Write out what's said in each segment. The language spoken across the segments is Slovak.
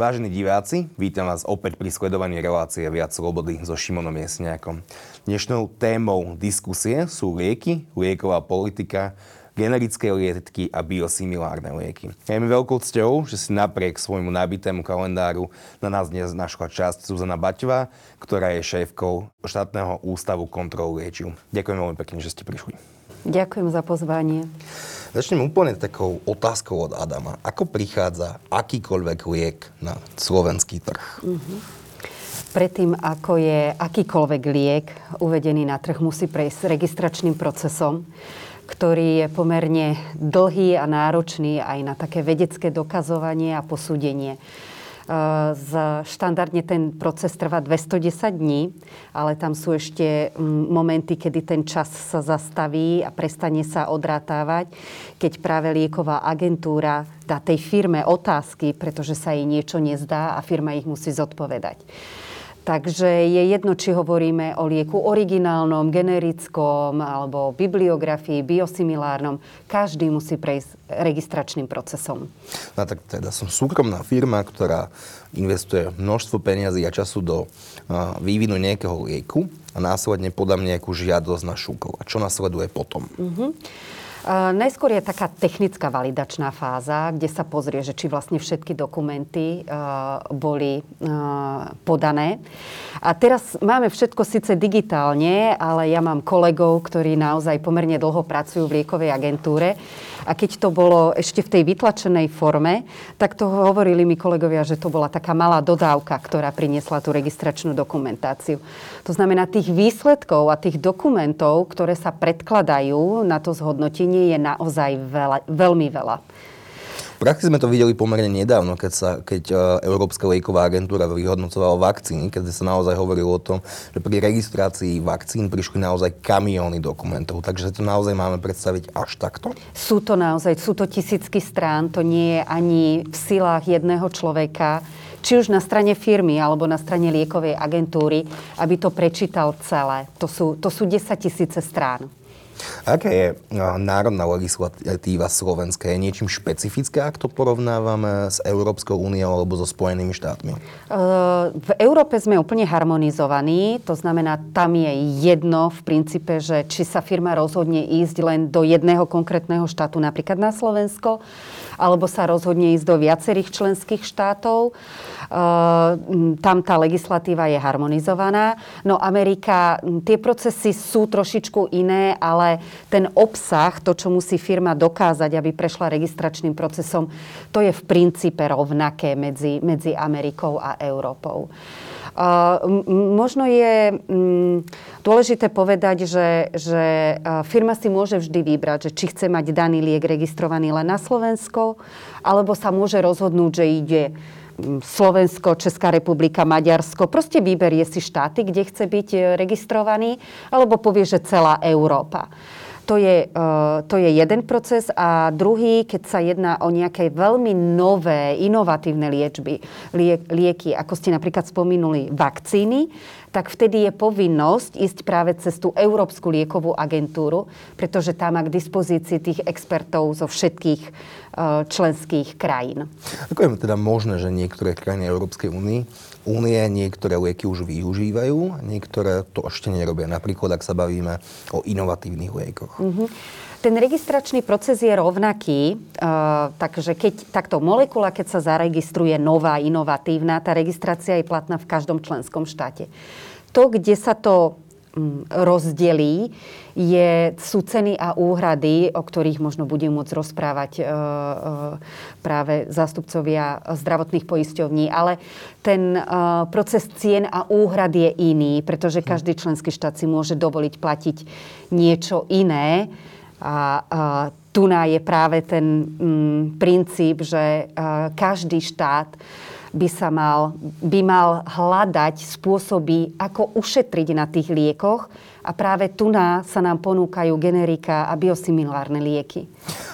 Vážení diváci, vítam vás opäť pri sledovaní relácie Viac slobody so Šimonom Jesniakom. Dnešnou témou diskusie sú lieky, lieková politika, generické lietky a biosimilárne lieky. Je mi veľkou cťou, že si napriek svojmu nabitému kalendáru na nás dnes našla časť Zuzana Baťová, ktorá je šéfkou štátneho ústavu kontrolu liečiv. Ďakujem veľmi pekne, že ste prišli. Ďakujem za pozvanie. Začnem úplne takou otázkou od Adama. Ako prichádza akýkoľvek liek na slovenský trh? Uh-huh. Predtým, ako je akýkoľvek liek uvedený na trh, musí prejsť registračným procesom, ktorý je pomerne dlhý a náročný aj na také vedecké dokazovanie a posúdenie. Štandardne ten proces trvá 210 dní, ale tam sú ešte momenty, kedy ten čas sa zastaví a prestane sa odrátávať, keď práve lieková agentúra dá tej firme otázky, pretože sa jej niečo nezdá a firma ich musí zodpovedať. Takže je jedno, či hovoríme o lieku originálnom, generickom alebo bibliografii, biosimilárnom. Každý musí prejsť registračným procesom. No tak teda som súkromná firma, ktorá investuje množstvo peniazí a času do vývinu nejakého lieku a následne podám nejakú žiadosť na šúkov. A čo nasleduje potom? Uh-huh. Najskôr je taká technická validačná fáza, kde sa pozrie, že či vlastne všetky dokumenty boli podané. A teraz máme všetko síce digitálne, ale ja mám kolegov, ktorí naozaj pomerne dlho pracujú v liekovej agentúre. A keď to bolo ešte v tej vytlačenej forme, tak to hovorili mi kolegovia, že to bola taká malá dodávka, ktorá priniesla tú registračnú dokumentáciu. To znamená, tých výsledkov a tých dokumentov, ktoré sa predkladajú na to zhodnotenie, je naozaj veľa, veľmi veľa. Praxi sme to videli pomerne nedávno, keď, sa, keď e, Európska lieková agentúra vyhodnocovala vakcíny, keď sa naozaj hovorilo o tom, že pri registrácii vakcín prišli naozaj kamióny dokumentov. Takže to naozaj máme predstaviť až takto? Sú to naozaj, sú to tisícky strán, to nie je ani v silách jedného človeka či už na strane firmy alebo na strane liekovej agentúry, aby to prečítal celé. To sú, to sú 10 tisíce strán. Aká je národná legislatíva Slovenska? Je niečím špecifická, ak to porovnávame s Európskou úniou alebo so Spojenými štátmi? V Európe sme úplne harmonizovaní. To znamená, tam je jedno v princípe, že či sa firma rozhodne ísť len do jedného konkrétneho štátu, napríklad na Slovensko, alebo sa rozhodne ísť do viacerých členských štátov. Tam tá legislatíva je harmonizovaná. No Amerika, tie procesy sú trošičku iné, ale ten obsah, to, čo musí firma dokázať, aby prešla registračným procesom, to je v princípe rovnaké medzi, medzi Amerikou a Európou. Možno je dôležité povedať, že, že firma si môže vždy vybrať, že či chce mať daný liek registrovaný len na Slovensko, alebo sa môže rozhodnúť, že ide Slovensko, Česká republika, Maďarsko. Proste vyberie si štáty, kde chce byť e, registrovaný, alebo povie, že celá Európa. To je, e, to je jeden proces. A druhý, keď sa jedná o nejaké veľmi nové, inovatívne liečby, lieky, ako ste napríklad spomínuli, vakcíny, tak vtedy je povinnosť ísť práve cez tú Európsku liekovú agentúru, pretože tá má k dispozícii tých expertov zo všetkých e, členských krajín. Ako je teda možné, že niektoré krajiny Európskej únie únie niektoré lieky už využívajú, niektoré to ešte nerobia. Napríklad, ak sa bavíme o inovatívnych liekoch. Mm-hmm. Ten registračný proces je rovnaký, uh, takže keď takto molekula, keď sa zaregistruje nová, inovatívna, tá registrácia je platná v každom členskom štáte. To, kde sa to rozdelí, je, sú ceny a úhrady, o ktorých možno bude môcť rozprávať uh, uh, práve zástupcovia zdravotných poisťovní. Ale ten uh, proces cien a úhrad je iný, pretože každý členský štát si môže dovoliť platiť niečo iné. A, a tu je práve ten mm, princíp, že a, každý štát by sa mal, by mal hľadať spôsoby, ako ušetriť na tých liekoch. A práve tu sa nám ponúkajú generika a biosimilárne lieky.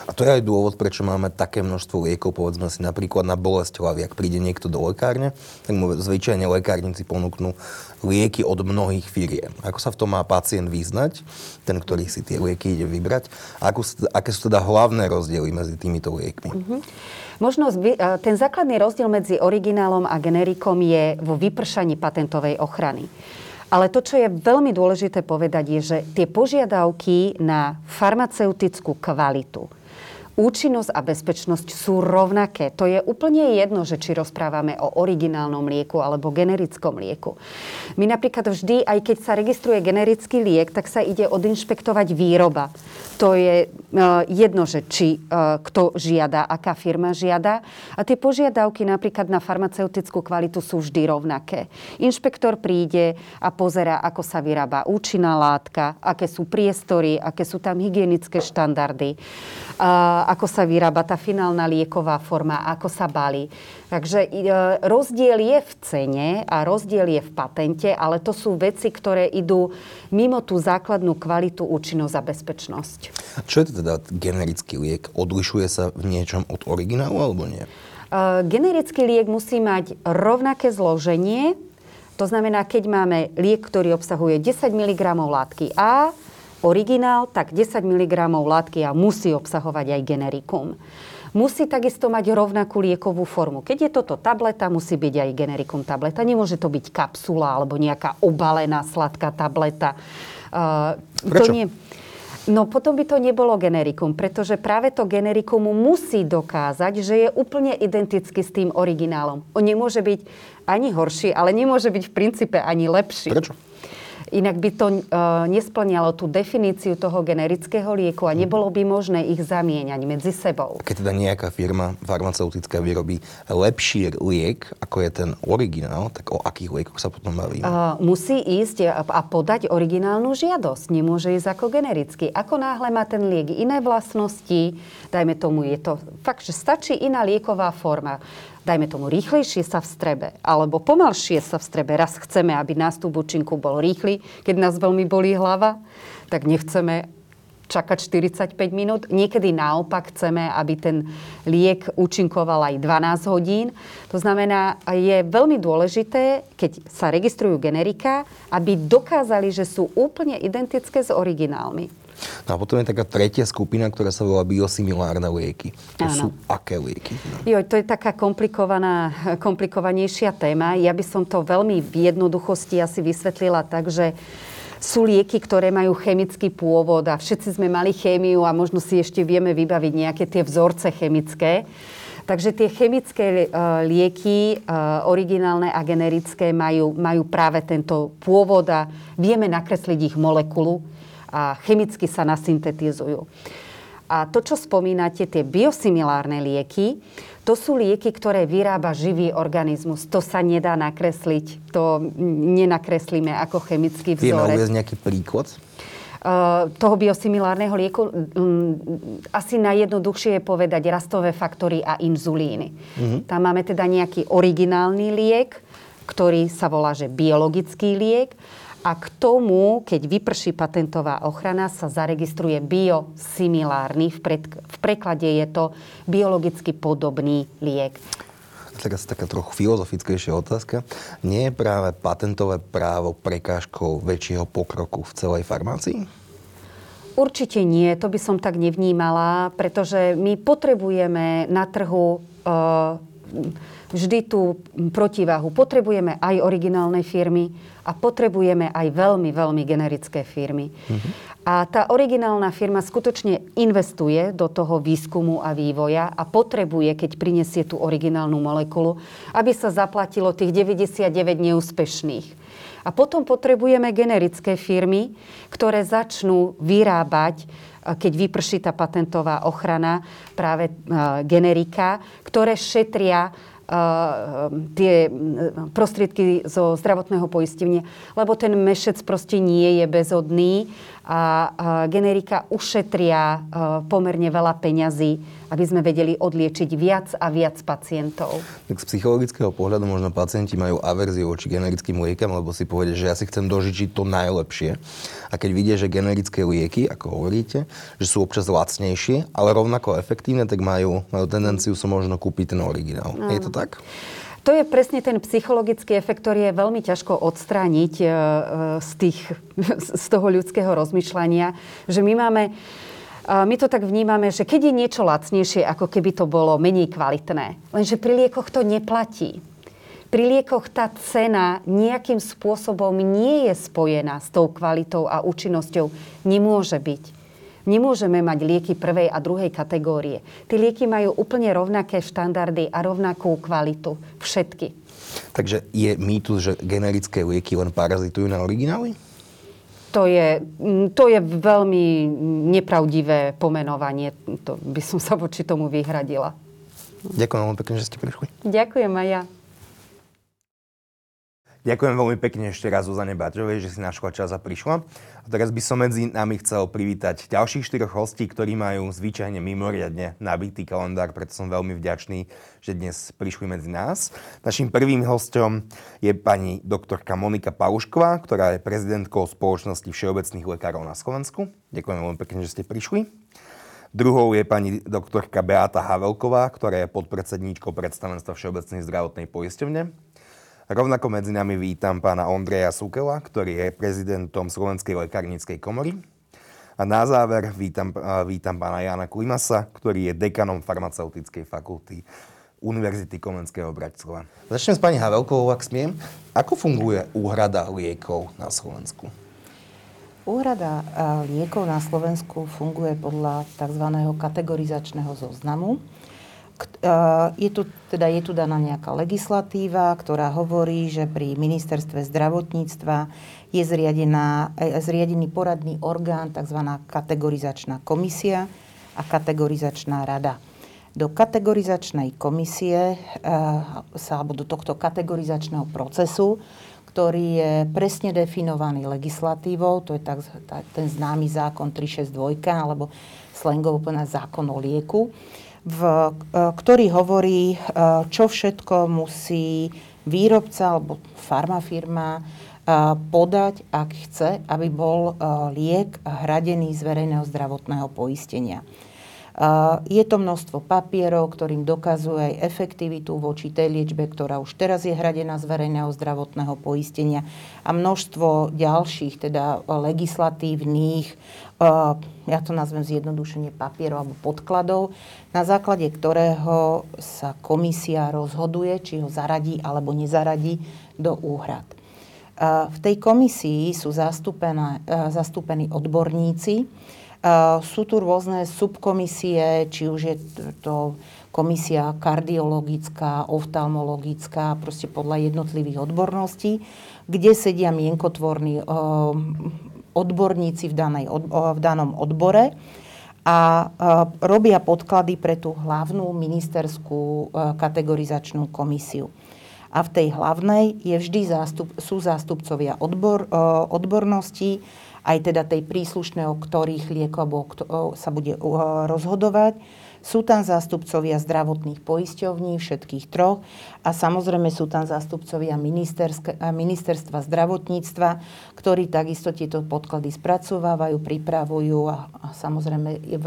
A to je aj dôvod, prečo máme také množstvo liekov, povedzme si napríklad na bolesť hlavy. Ak príde niekto do lekárne, tak mu zvyčajne lekárnici ponúknú lieky od mnohých firiem. Ako sa v tom má pacient vyznať, ten, ktorý si tie lieky ide vybrať? A ako, aké sú teda hlavné rozdiely medzi týmito liekmi? Mm-hmm. Možno ten základný rozdiel medzi originálom a generikom je vo vypršaní patentovej ochrany. Ale to, čo je veľmi dôležité povedať, je, že tie požiadavky na farmaceutickú kvalitu, účinnosť a bezpečnosť sú rovnaké. To je úplne jedno, že či rozprávame o originálnom lieku alebo generickom lieku. My napríklad vždy, aj keď sa registruje generický liek, tak sa ide odinšpektovať výroba. To je uh, jedno, že či uh, kto žiada, aká firma žiada. A tie požiadavky napríklad na farmaceutickú kvalitu sú vždy rovnaké. Inšpektor príde a pozera, ako sa vyrába účinná látka, aké sú priestory, aké sú tam hygienické štandardy. Ako sa vyrába tá finálna lieková forma, ako sa balí. Takže e, rozdiel je v cene a rozdiel je v patente, ale to sú veci, ktoré idú mimo tú základnú kvalitu, účinnosť a bezpečnosť. Čo je to teda generický liek? Odlišuje sa v niečom od originálu alebo nie? Uh, generický liek musí mať rovnaké zloženie. To znamená, keď máme liek, ktorý obsahuje 10 mg látky A, originál, tak 10 mg látky a musí obsahovať aj generikum. Musí takisto mať rovnakú liekovú formu. Keď je toto tableta, musí byť aj generikum tableta. Nemôže to byť kapsula alebo nejaká obalená sladká tableta. Uh, Prečo? To nie... No potom by to nebolo generikum, pretože práve to generikum musí dokázať, že je úplne identický s tým originálom. On nemôže byť ani horší, ale nemôže byť v princípe ani lepší. Prečo? Inak by to uh, nesplňalo tú definíciu toho generického lieku a nebolo by možné ich zamieňať medzi sebou. Keď teda nejaká firma farmaceutická vyrobí lepší liek, ako je ten originál, tak o akých liekoch sa potom bavíme? Uh, musí ísť a podať originálnu žiadosť. Nemôže ísť ako generický. Ako náhle má ten liek iné vlastnosti, dajme tomu, je to fakt, že stačí iná lieková forma dajme tomu, rýchlejšie sa v strebe, alebo pomalšie sa v strebe. Raz chceme, aby nástup účinku bol rýchly, keď nás veľmi bolí hlava, tak nechceme čakať 45 minút. Niekedy naopak chceme, aby ten liek účinkoval aj 12 hodín. To znamená, je veľmi dôležité, keď sa registrujú generika, aby dokázali, že sú úplne identické s originálmi. No a potom je taká tretia skupina, ktorá sa volá biosimilárne lieky. To Áno. sú aké lieky? Jo, to je taká komplikovaná, komplikovanejšia téma. Ja by som to veľmi v jednoduchosti asi vysvetlila tak, že sú lieky, ktoré majú chemický pôvod a všetci sme mali chémiu a možno si ešte vieme vybaviť nejaké tie vzorce chemické. Takže tie chemické uh, lieky, uh, originálne a generické, majú, majú práve tento pôvod a vieme nakresliť ich molekulu a chemicky sa nasyntetizujú. A to, čo spomínate, tie biosimilárne lieky, to sú lieky, ktoré vyrába živý organizmus. To sa nedá nakresliť. To nenakreslíme ako chemický vzorec. Vieme uvieť nejaký príklad? Toho biosimilárneho lieku asi najjednoduchšie je povedať rastové faktory a inzulíny. Uh-huh. Tam máme teda nejaký originálny liek, ktorý sa volá, že biologický liek a k tomu, keď vyprší patentová ochrana, sa zaregistruje biosimilárny. V, pred, v preklade je to biologicky podobný liek. Teraz taká trochu filozofickejšia otázka. Nie je práve patentové právo prekážkou väčšieho pokroku v celej farmácii? Určite nie, to by som tak nevnímala, pretože my potrebujeme na trhu uh, vždy tú protiváhu. Potrebujeme aj originálne firmy a potrebujeme aj veľmi, veľmi generické firmy. Mm-hmm. A tá originálna firma skutočne investuje do toho výskumu a vývoja a potrebuje, keď prinesie tú originálnu molekulu, aby sa zaplatilo tých 99 neúspešných. A potom potrebujeme generické firmy, ktoré začnú vyrábať keď vyprší tá patentová ochrana práve generika, ktoré šetria tie prostriedky zo zdravotného poistenia, lebo ten mešec proste nie je bezodný a generika ušetria pomerne veľa peňazí aby sme vedeli odliečiť viac a viac pacientov. Tak z psychologického pohľadu možno pacienti majú averziu voči generickým liekam, lebo si povedia, že ja si chcem dožičiť to najlepšie. A keď vidia, že generické lieky, ako hovoríte, že sú občas lacnejšie, ale rovnako efektívne, tak majú, majú tendenciu sa možno kúpiť ten originál. No. Je to tak? To je presne ten psychologický efekt, ktorý je veľmi ťažko odstrániť e, e, z, tých, z toho ľudského rozmýšľania, že my máme my to tak vnímame, že keď je niečo lacnejšie, ako keby to bolo menej kvalitné. Lenže pri liekoch to neplatí. Pri liekoch tá cena nejakým spôsobom nie je spojená s tou kvalitou a účinnosťou. Nemôže byť. Nemôžeme mať lieky prvej a druhej kategórie. Tie lieky majú úplne rovnaké štandardy a rovnakú kvalitu. Všetky. Takže je mýtus, že generické lieky len parazitujú na originály? To je, mm, to je veľmi nepravdivé pomenovanie. To by som sa voči tomu vyhradila. Ďakujem veľmi pekne, že ste prišli. Ďakujem aj ja. Ďakujem veľmi pekne ešte raz Zuzane Baťovej, že si našla čas a prišla. A teraz by som medzi nami chcel privítať ďalších štyroch hostí, ktorí majú zvyčajne mimoriadne nabitý kalendár, preto som veľmi vďačný, že dnes prišli medzi nás. Našim prvým hostom je pani doktorka Monika Palušková, ktorá je prezidentkou spoločnosti všeobecných lekárov na Slovensku. Ďakujem veľmi pekne, že ste prišli. Druhou je pani doktorka Beata Havelková, ktorá je podpredsedníčkou predstavenstva Všeobecnej zdravotnej poisťovne. Rovnako medzi nami vítam pána Ondreja Sukela, ktorý je prezidentom Slovenskej lekárnickej komory. A na záver vítam, vítam pána Jana Klimasa, ktorý je dekanom farmaceutickej fakulty Univerzity Komenského Bratislava. Začnem s pani Havelkovou, ak smiem. Ako funguje úhrada liekov na Slovensku? Úhrada liekov na Slovensku funguje podľa tzv. kategorizačného zoznamu. Je tu, teda je tu daná nejaká legislatíva, ktorá hovorí, že pri ministerstve zdravotníctva je zriadená, e, zriadený poradný orgán, tzv. kategorizačná komisia a kategorizačná rada. Do kategorizačnej komisie sa, alebo do tohto kategorizačného procesu, ktorý je presne definovaný legislatívou, to je tak, ten známy zákon 362, alebo slangovo povedané zákon o lieku, v, e, ktorý hovorí, e, čo všetko musí výrobca alebo farmafirma e, podať, ak chce, aby bol liek hradený z verejného zdravotného poistenia. Je to množstvo papierov, ktorým dokazuje aj efektivitu voči tej liečbe, ktorá už teraz je hradená z verejného zdravotného poistenia a množstvo ďalších, teda legislatívnych, ja to nazvem zjednodušenie papierov alebo podkladov, na základe ktorého sa komisia rozhoduje, či ho zaradí alebo nezaradí do úhrad. V tej komisii sú zastúpení odborníci, sú tu rôzne subkomisie, či už je to komisia kardiologická, oftalmologická, proste podľa jednotlivých odborností, kde sedia mienkotvorní odborníci v, danej, v danom odbore a robia podklady pre tú hlavnú ministerskú kategorizačnú komisiu. A v tej hlavnej je vždy zástup, sú zástupcovia odbor, odborností, aj teda tej príslušného, ktorých liekov sa bude rozhodovať. Sú tam zástupcovia zdravotných poisťovní, všetkých troch a samozrejme sú tam zástupcovia ministerstva zdravotníctva, ktorí takisto tieto podklady spracovávajú, pripravujú a, a samozrejme v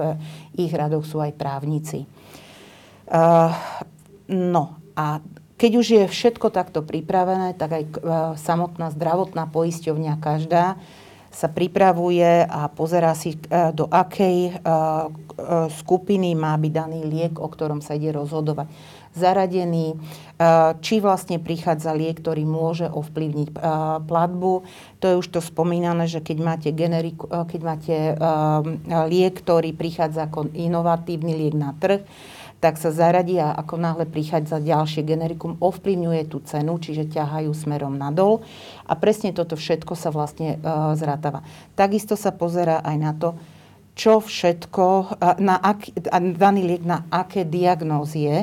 ich radoch sú aj právnici. Uh, no a keď už je všetko takto pripravené, tak aj uh, samotná zdravotná poisťovňa každá sa pripravuje a pozerá si, e, do akej e, e, skupiny má byť daný liek, o ktorom sa ide rozhodovať zaradený, či vlastne prichádza liek, ktorý môže ovplyvniť platbu. To je už to spomínané, že keď máte, generiku, keď máte liek, ktorý prichádza ako inovatívny liek na trh, tak sa zaradí a ako náhle prichádza ďalšie generikum, ovplyvňuje tú cenu, čiže ťahajú smerom nadol. A presne toto všetko sa vlastne uh, zrátava. Takisto sa pozera aj na to, čo všetko, uh, na ak, daný liek na aké diagnózy je,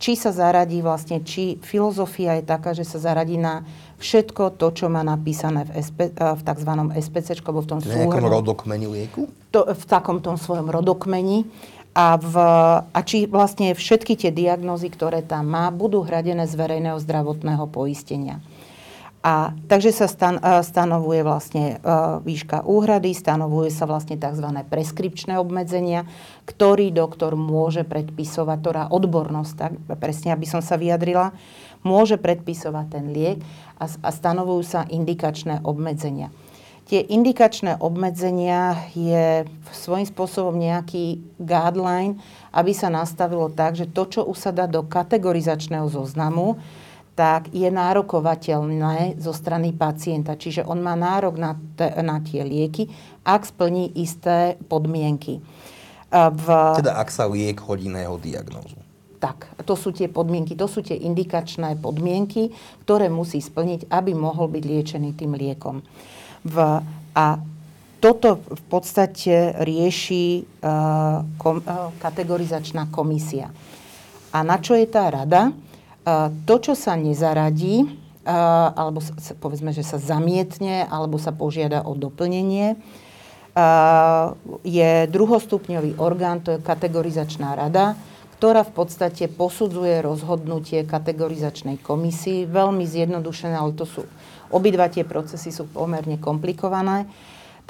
či sa zaradí vlastne, či filozofia je taká, že sa zaradí na všetko to, čo má napísané v, SP, v tzv. SPC, alebo v tom súhrnu. V nejakom rodokmeni lieku? To, v takom tom svojom rodokmeni a, v, a či vlastne všetky tie diagnózy, ktoré tam má, budú hradené z verejného zdravotného poistenia. A takže sa stan, stanovuje vlastne výška úhrady, stanovuje sa vlastne tzv. preskripčné obmedzenia, ktorý doktor môže predpisovať, ktorá odbornosť, tak presne aby som sa vyjadrila, môže predpisovať ten liek a, a stanovujú sa indikačné obmedzenia. Tie indikačné obmedzenia je svojím spôsobom nejaký guideline, aby sa nastavilo tak, že to, čo už sa dá do kategorizačného zoznamu, tak je nárokovateľné zo strany pacienta. Čiže on má nárok na, te, na tie lieky, ak splní isté podmienky. V... Teda ak sa liek hodí na jeho diagnózu. Tak, to sú tie podmienky, to sú tie indikačné podmienky, ktoré musí splniť, aby mohol byť liečený tým liekom. V, a toto v podstate rieši uh, kom, uh, kategorizačná komisia. A na čo je tá rada? To, čo sa nezaradí, alebo povedzme, že sa zamietne, alebo sa požiada o doplnenie, je druhostupňový orgán, to je kategorizačná rada, ktorá v podstate posudzuje rozhodnutie kategorizačnej komisii. Veľmi zjednodušené, ale to sú, obidva tie procesy sú pomerne komplikované.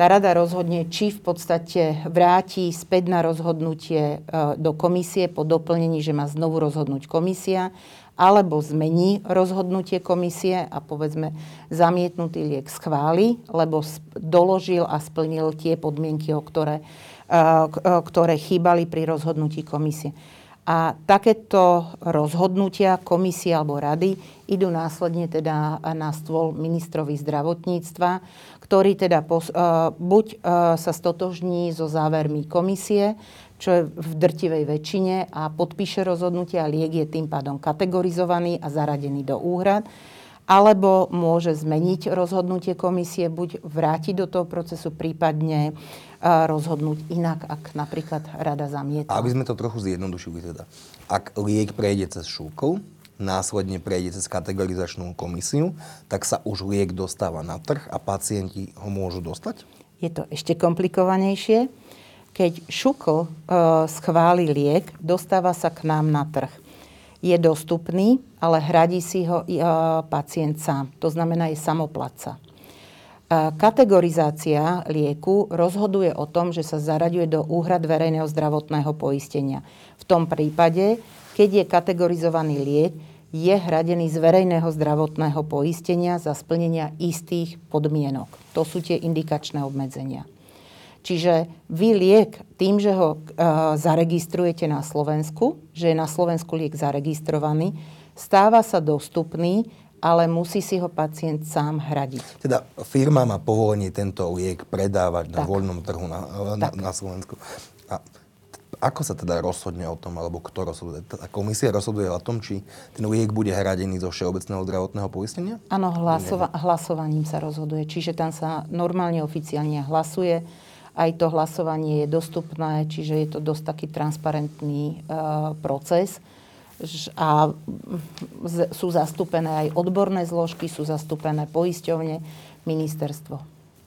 Tá rada rozhodne, či v podstate vráti späť na rozhodnutie e, do komisie po doplnení, že má znovu rozhodnúť komisia, alebo zmení rozhodnutie komisie a povedzme zamietnutý liek schváli, lebo doložil a splnil tie podmienky, o ktoré, e, e, ktoré chýbali pri rozhodnutí komisie. A takéto rozhodnutia komisie alebo rady idú následne teda na stôl ministrovi zdravotníctva, ktorý teda pos, uh, buď uh, sa stotožní so závermi komisie, čo je v drtivej väčšine a podpíše rozhodnutie a liek je tým pádom kategorizovaný a zaradený do úhrad alebo môže zmeniť rozhodnutie komisie, buď vrátiť do toho procesu, prípadne rozhodnúť inak, ak napríklad rada zamieta. Aby sme to trochu zjednodušili teda. Ak liek prejde cez šúkol, následne prejde cez kategorizačnú komisiu, tak sa už liek dostáva na trh a pacienti ho môžu dostať? Je to ešte komplikovanejšie keď šukl e, schváli liek, dostáva sa k nám na trh. Je dostupný, ale hradí si ho e, pacient sám. To znamená, je samoplatca. E, kategorizácia lieku rozhoduje o tom, že sa zaraďuje do úhrad verejného zdravotného poistenia. V tom prípade, keď je kategorizovaný liek, je hradený z verejného zdravotného poistenia za splnenia istých podmienok. To sú tie indikačné obmedzenia. Čiže vy liek tým, že ho e, zaregistrujete na Slovensku, že je na Slovensku liek zaregistrovaný, stáva sa dostupný, ale musí si ho pacient sám hradiť. Teda firma má povolenie tento liek predávať tak. na voľnom trhu na, na, na Slovensku. A ako sa teda rozhodne o tom, alebo kto rozhoduje? Tá komisia rozhoduje o tom, či ten liek bude hradený zo všeobecného zdravotného poistenia? Áno, hlasova- hlasovaním sa rozhoduje. Čiže tam sa normálne oficiálne hlasuje aj to hlasovanie je dostupné, čiže je to dosť taký transparentný uh, proces. A sú zastúpené aj odborné zložky, sú zastúpené poisťovne, ministerstvo.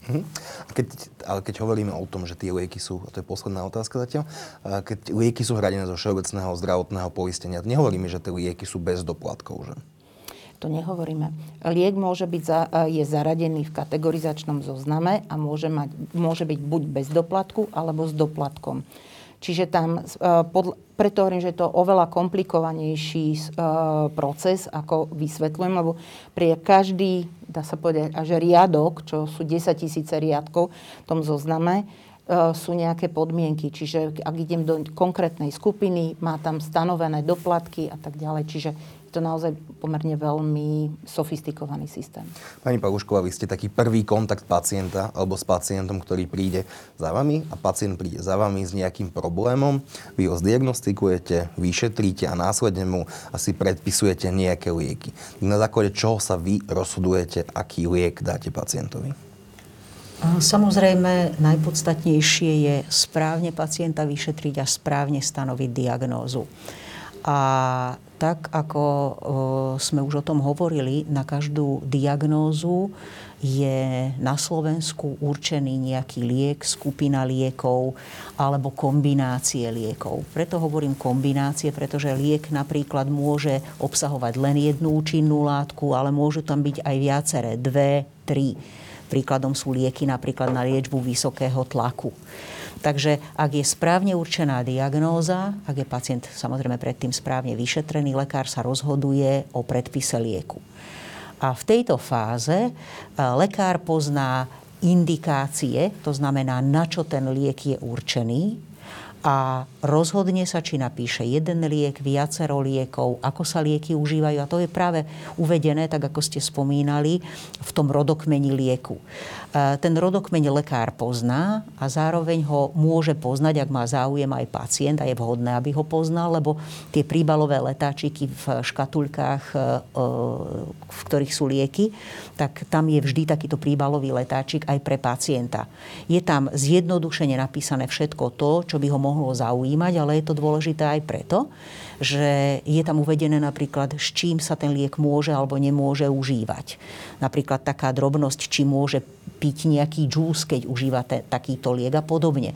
Mhm. Keď, ale keď hovoríme o tom, že tie lieky sú, a to je posledná otázka zatiaľ, keď lieky sú hradené zo všeobecného zdravotného poistenia, nehovoríme, že tie lieky sú bez doplatkov, že? To nehovoríme. Liek môže byť za, je zaradený v kategorizačnom zozname a môže, mať, môže byť buď bez doplatku alebo s doplatkom. Čiže tam, e, pod, preto hovorím, že je to oveľa komplikovanejší uh, proces, ako vysvetľujem, lebo pre každý, dá sa povedať, až riadok, čo sú 10 tisíce riadkov v tom zozname, sú nejaké podmienky. Čiže ak idem do konkrétnej skupiny, má tam stanovené doplatky a tak ďalej. Čiže to naozaj pomerne veľmi sofistikovaný systém. Pani Palušková, vy ste taký prvý kontakt pacienta alebo s pacientom, ktorý príde za vami a pacient príde za vami s nejakým problémom. Vy ho zdiagnostikujete, vyšetríte a následne mu asi predpisujete nejaké lieky. Na základe čoho sa vy rozhodujete, aký liek dáte pacientovi? Samozrejme, najpodstatnejšie je správne pacienta vyšetriť a správne stanoviť diagnózu. A tak, ako sme už o tom hovorili, na každú diagnózu je na Slovensku určený nejaký liek, skupina liekov alebo kombinácie liekov. Preto hovorím kombinácie, pretože liek napríklad môže obsahovať len jednu účinnú látku, ale môžu tam byť aj viaceré, dve, tri. Príkladom sú lieky napríklad na liečbu vysokého tlaku. Takže ak je správne určená diagnóza, ak je pacient samozrejme predtým správne vyšetrený, lekár sa rozhoduje o predpise lieku. A v tejto fáze e, lekár pozná indikácie, to znamená, na čo ten liek je určený, a rozhodne sa, či napíše jeden liek, viacero liekov, ako sa lieky užívajú. A to je práve uvedené, tak ako ste spomínali, v tom rodokmeni lieku. E, ten rodokmeň lekár pozná a zároveň ho môže poznať, ak má záujem aj pacient a je vhodné, aby ho poznal, lebo tie príbalové letáčiky v škatulkách, e, v ktorých sú lieky, tak tam je vždy takýto príbalový letáčik aj pre pacienta. Je tam zjednodušene napísané všetko to, čo by ho mohlo zaujímať, ale je to dôležité aj preto, že je tam uvedené napríklad, s čím sa ten liek môže alebo nemôže užívať. Napríklad taká drobnosť, či môže piť nejaký džús, keď užíva te, takýto liek a podobne. E,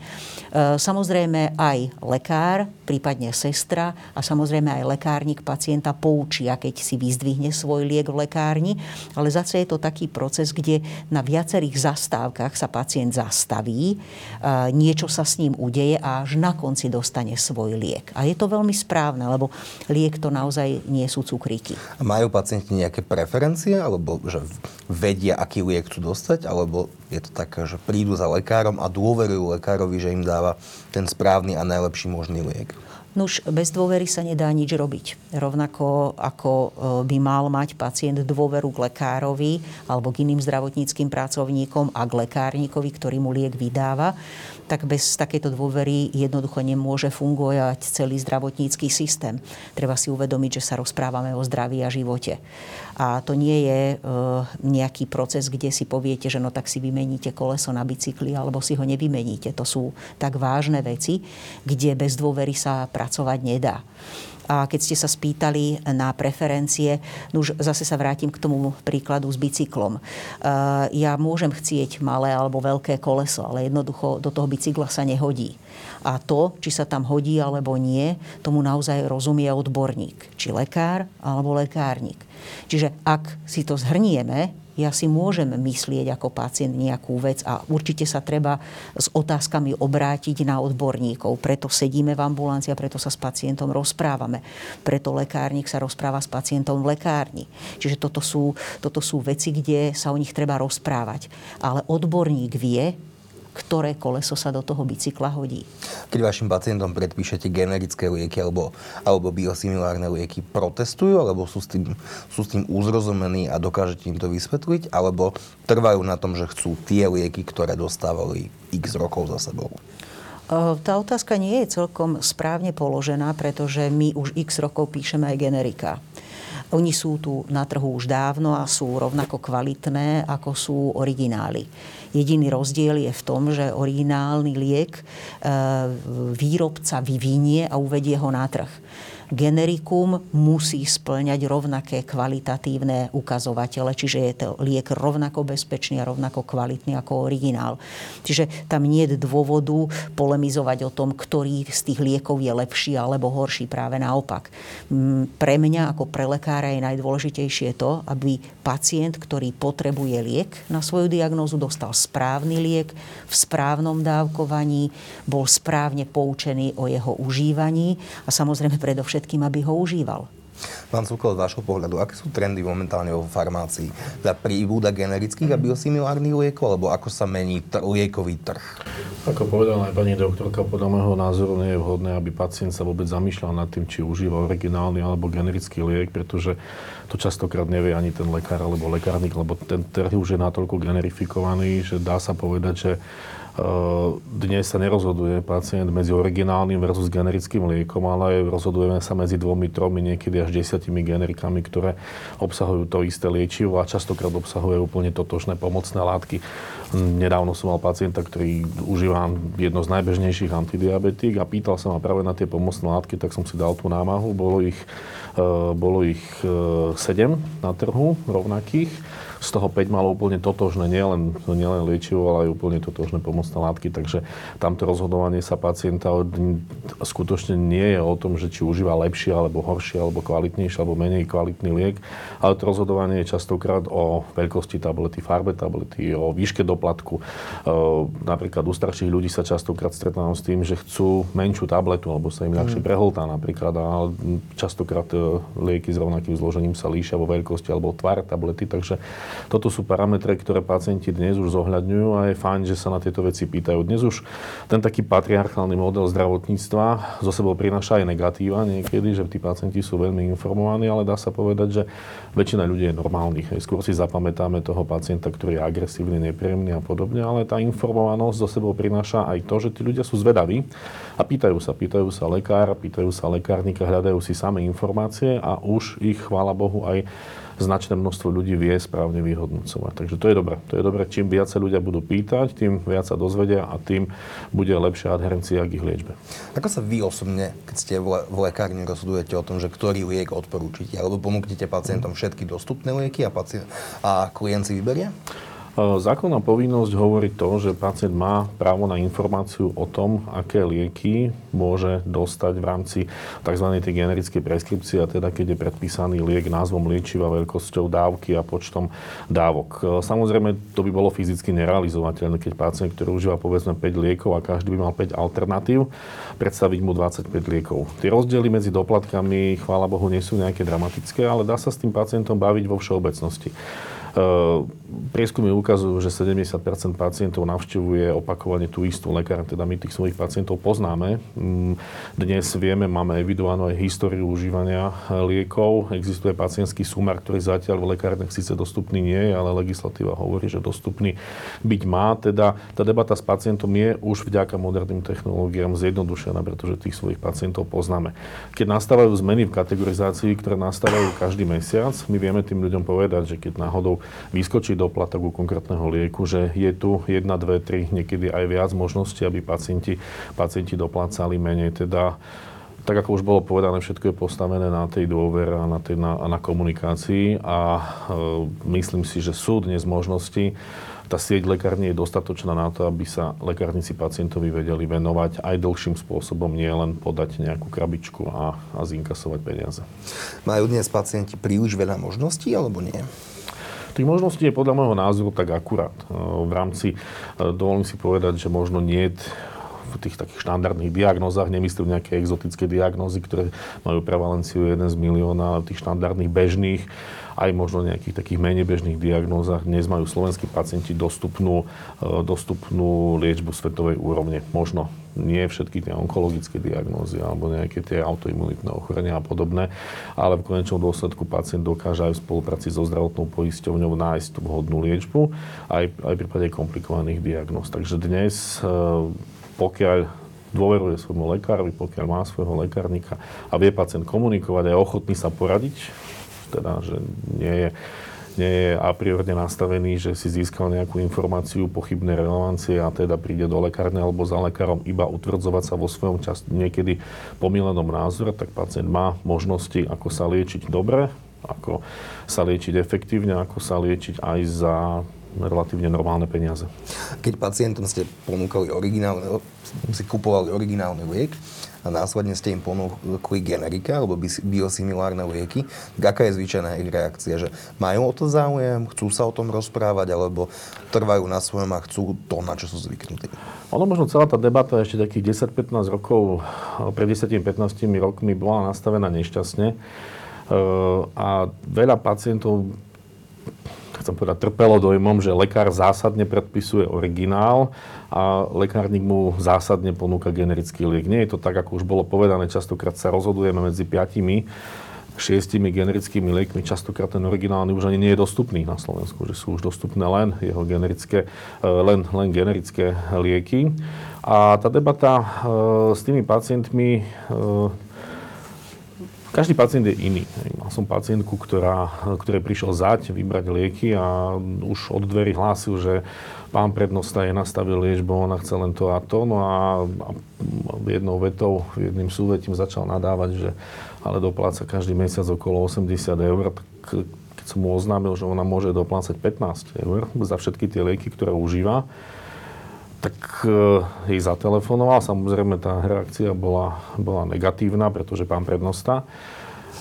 samozrejme aj lekár, prípadne sestra a samozrejme aj lekárnik pacienta poučia, keď si vyzdvihne svoj liek v lekárni, ale zase je to taký proces, kde na viacerých zastávkach sa pacient zastaví, e, niečo sa s ním udeje a až na konci dostane svoj liek. A je to veľmi správne, lebo liek to naozaj nie sú cukríky. Majú pacienti nejaké preferencie, alebo že vedia, aký liek chcú dostať, alebo je to také, že prídu za lekárom a dôverujú lekárovi, že im dáva ten správny a najlepší možný liek? Nuž, bez dôvery sa nedá nič robiť. Rovnako ako e, by mal mať pacient dôveru k lekárovi alebo k iným zdravotníckým pracovníkom a k lekárnikovi, ktorý mu liek vydáva, tak bez takéto dôvery jednoducho nemôže fungovať celý zdravotnícky systém. Treba si uvedomiť, že sa rozprávame o zdraví a živote. A to nie je e, nejaký proces, kde si poviete, že no tak si vymeníte koleso na bicykli alebo si ho nevymeníte. To sú tak vážne veci, kde bez dôvery sa pracovať nedá. A keď ste sa spýtali na preferencie, no už zase sa vrátim k tomu príkladu s bicyklom. E, ja môžem chcieť malé alebo veľké koleso, ale jednoducho do toho bicykla sa nehodí. A to, či sa tam hodí alebo nie, tomu naozaj rozumie odborník. Či lekár alebo lekárnik. Čiže ak si to zhrnieme, ja si môžem myslieť ako pacient nejakú vec a určite sa treba s otázkami obrátiť na odborníkov. Preto sedíme v ambulancii a preto sa s pacientom rozprávame. Preto lekárnik sa rozpráva s pacientom v lekárni. Čiže toto sú, toto sú veci, kde sa o nich treba rozprávať. Ale odborník vie, ktoré koleso sa do toho bicykla hodí. Keď vašim pacientom predpíšete generické lieky alebo, alebo biosimilárne lieky, protestujú alebo sú s, tým, sú s tým uzrozumení a dokážete im to vysvetliť? Alebo trvajú na tom, že chcú tie lieky, ktoré dostávali x rokov za sebou? Tá otázka nie je celkom správne položená, pretože my už x rokov píšeme aj generika. Oni sú tu na trhu už dávno a sú rovnako kvalitné, ako sú originály. Jediný rozdiel je v tom, že originálny liek e, výrobca vyvinie a uvedie ho na trh generikum musí splňať rovnaké kvalitatívne ukazovatele, čiže je to liek rovnako bezpečný a rovnako kvalitný ako originál. Čiže tam nie je dôvodu polemizovať o tom, ktorý z tých liekov je lepší alebo horší. Práve naopak. Pre mňa ako pre lekára je najdôležitejšie to, aby pacient, ktorý potrebuje liek na svoju diagnózu, dostal správny liek v správnom dávkovaní, bol správne poučený o jeho užívaní a samozrejme predovšetkým všetkým, aby ho užíval. Pán Cukol, z vášho pohľadu, aké sú trendy momentálne vo farmácii? Za príbúda generických a biosimilárnych liekov, alebo ako sa mení t- liekový trh? Ako povedala aj pani doktorka, podľa môjho názoru nie je vhodné, aby pacient sa vôbec zamýšľal nad tým, či užíva originálny alebo generický liek, pretože to častokrát nevie ani ten lekár alebo lekárnik, lebo ten trh už je natoľko generifikovaný, že dá sa povedať, že dnes sa nerozhoduje pacient medzi originálnym versus generickým liekom, ale rozhodujeme sa medzi dvomi, tromi, niekedy až desiatimi generikami, ktoré obsahujú to isté liečivo a častokrát obsahujú úplne totožné pomocné látky. Nedávno som mal pacienta, ktorý užíva jedno z najbežnejších antidiabetík a pýtal sa ma práve na tie pomocné látky, tak som si dal tú námahu. Bolo ich, bolo ich 7 e, na trhu rovnakých z toho 5 malo úplne totožné, nielen, nielen liečivo, ale aj úplne totožné pomocné látky, takže tamto rozhodovanie sa pacienta skutočne nie je o tom, že či užíva lepšie, alebo horšie, alebo kvalitnejšie, alebo menej kvalitný liek, ale to rozhodovanie je častokrát o veľkosti tablety, farbe tablety, o výške doplatku. E, napríklad u starších ľudí sa častokrát stretávam s tým, že chcú menšiu tabletu, alebo sa im ľahšie mm. prehltá napríklad, ale častokrát e, lieky s rovnakým zložením sa líšia vo veľkosti alebo tvár tablety, takže toto sú parametre, ktoré pacienti dnes už zohľadňujú a je fajn, že sa na tieto veci pýtajú. Dnes už ten taký patriarchálny model zdravotníctva zo sebou prináša aj negatíva niekedy, že tí pacienti sú veľmi informovaní, ale dá sa povedať, že väčšina ľudí je normálnych. Skôr si zapamätáme toho pacienta, ktorý je agresívny, nepríjemný a podobne, ale tá informovanosť zo sebou prináša aj to, že tí ľudia sú zvedaví a pýtajú sa, pýtajú sa lekára, pýtajú sa lekárnika, hľadajú si same informácie a už ich, chvála Bohu, aj značné množstvo ľudí vie správne vyhodnocovať. Takže to je dobré. To je dobré, čím viac ľudia budú pýtať, tým viac sa dozvedia a tým bude lepšia adherencia k ich liečbe. Ako sa vy osobne, keď ste v lekárni, rozhodujete o tom, že ktorý liek odporúčite? Alebo ponúknete pacientom všetky dostupné lieky a, pacient, a klient si vyberie? Zákonná povinnosť hovorí to, že pacient má právo na informáciu o tom, aké lieky môže dostať v rámci tzv. tej generickej preskripcie, a teda keď je predpísaný liek názvom liečiva, veľkosťou dávky a počtom dávok. Samozrejme, to by bolo fyzicky nerealizovateľné, keď pacient, ktorý užíva povedzme 5 liekov a každý by mal 5 alternatív, predstaviť mu 25 liekov. Tie rozdiely medzi doplatkami, chvála Bohu, nie sú nejaké dramatické, ale dá sa s tým pacientom baviť vo všeobecnosti. Prieskumy ukazujú, že 70% pacientov navštevuje opakovane tú istú lekárň, teda my tých svojich pacientov poznáme. Mm, dnes vieme, máme evidovanú aj históriu užívania liekov. Existuje pacientský sumár, ktorý zatiaľ v lekárniach síce dostupný nie je, ale legislatíva hovorí, že dostupný byť má. Teda tá debata s pacientom je už vďaka moderným technológiám zjednodušená, pretože tých svojich pacientov poznáme. Keď nastávajú zmeny v kategorizácii, ktoré nastávajú každý mesiac, my vieme tým ľuďom povedať, že keď náhodou vyskočí doplatok u konkrétneho lieku, že je tu 1, 2, 3, niekedy aj viac možností, aby pacienti, pacienti doplácali menej. Teda tak ako už bolo povedané, všetko je postavené na tej dôvere a na, tej, na, na komunikácii a e, myslím si, že sú dnes možnosti. Tá sieť lekární je dostatočná na to, aby sa lekárnici pacientovi vedeli venovať aj dlhším spôsobom, nie len podať nejakú krabičku a, a zinkasovať peniaze. Majú dnes pacienti príliš veľa možností alebo nie? Tých možností je podľa môjho názoru tak akurát. E, v rámci, e, dovolím si povedať, že možno nie v tých takých štandardných diagnózach, nemyslím nejaké exotické diagnózy, ktoré majú prevalenciu 1 z milióna, ale tých štandardných bežných, aj možno nejakých takých menej bežných diagnózach. Dnes majú slovenskí pacienti dostupnú, e, dostupnú liečbu svetovej úrovne. Možno nie všetky tie onkologické diagnózy alebo nejaké tie autoimunitné ochorenia a podobné, ale v konečnom dôsledku pacient dokáže aj v spolupráci so zdravotnou poisťovňou nájsť tú vhodnú liečbu, aj, aj v prípade komplikovaných diagnóz. Takže dnes, e, pokiaľ dôveruje svojmu lekárovi, pokiaľ má svojho lekárnika a vie pacient komunikovať a je ochotný sa poradiť, teda, že nie je, nie je a priorne nastavený, že si získal nejakú informáciu pochybnej relevancie a teda príde do lekárne alebo za lekárom iba utvrdzovať sa vo svojom čas niekedy pomilenom názore, tak pacient má možnosti, ako sa liečiť dobre, ako sa liečiť efektívne, ako sa liečiť aj za relatívne normálne peniaze. Keď pacientom ste ponúkali originálne, si kupovali originálny liek, a následne ste im ponúkli generika alebo biosimilárne lieky, tak aká je zvyčajná ich reakcia? Že majú o to záujem, chcú sa o tom rozprávať, alebo trvajú na svojom a chcú to, na čo sú zvyknutí? Ono možno celá tá debata ešte takých 10-15 rokov, pred 10-15 rokmi bola nastavená nešťastne. A veľa pacientov chcem povedať, trpelo dojmom, že lekár zásadne predpisuje originál a lekárnik mu zásadne ponúka generický liek. Nie je to tak, ako už bolo povedané, častokrát sa rozhodujeme medzi piatimi šiestimi generickými liekmi. Častokrát ten originálny už ani nie je dostupný na Slovensku, že sú už dostupné len jeho generické, e, len, len generické lieky. A tá debata e, s tými pacientmi každý pacient je iný. Mal som pacientku, ktorá, ktoré prišiel zať, vybrať lieky a už od dverí hlásil, že pán prednosta je nastavil liečbu, ona chce len to a to. No a, a jednou vetou, jedným súvetím začal nadávať, že ale dopláca každý mesiac okolo 80 eur. Tak keď som mu oznámil, že ona môže doplácať 15 eur za všetky tie lieky, ktoré užíva, tak jej zatelefonoval. Samozrejme, tá reakcia bola, bola negatívna, pretože pán prednosta.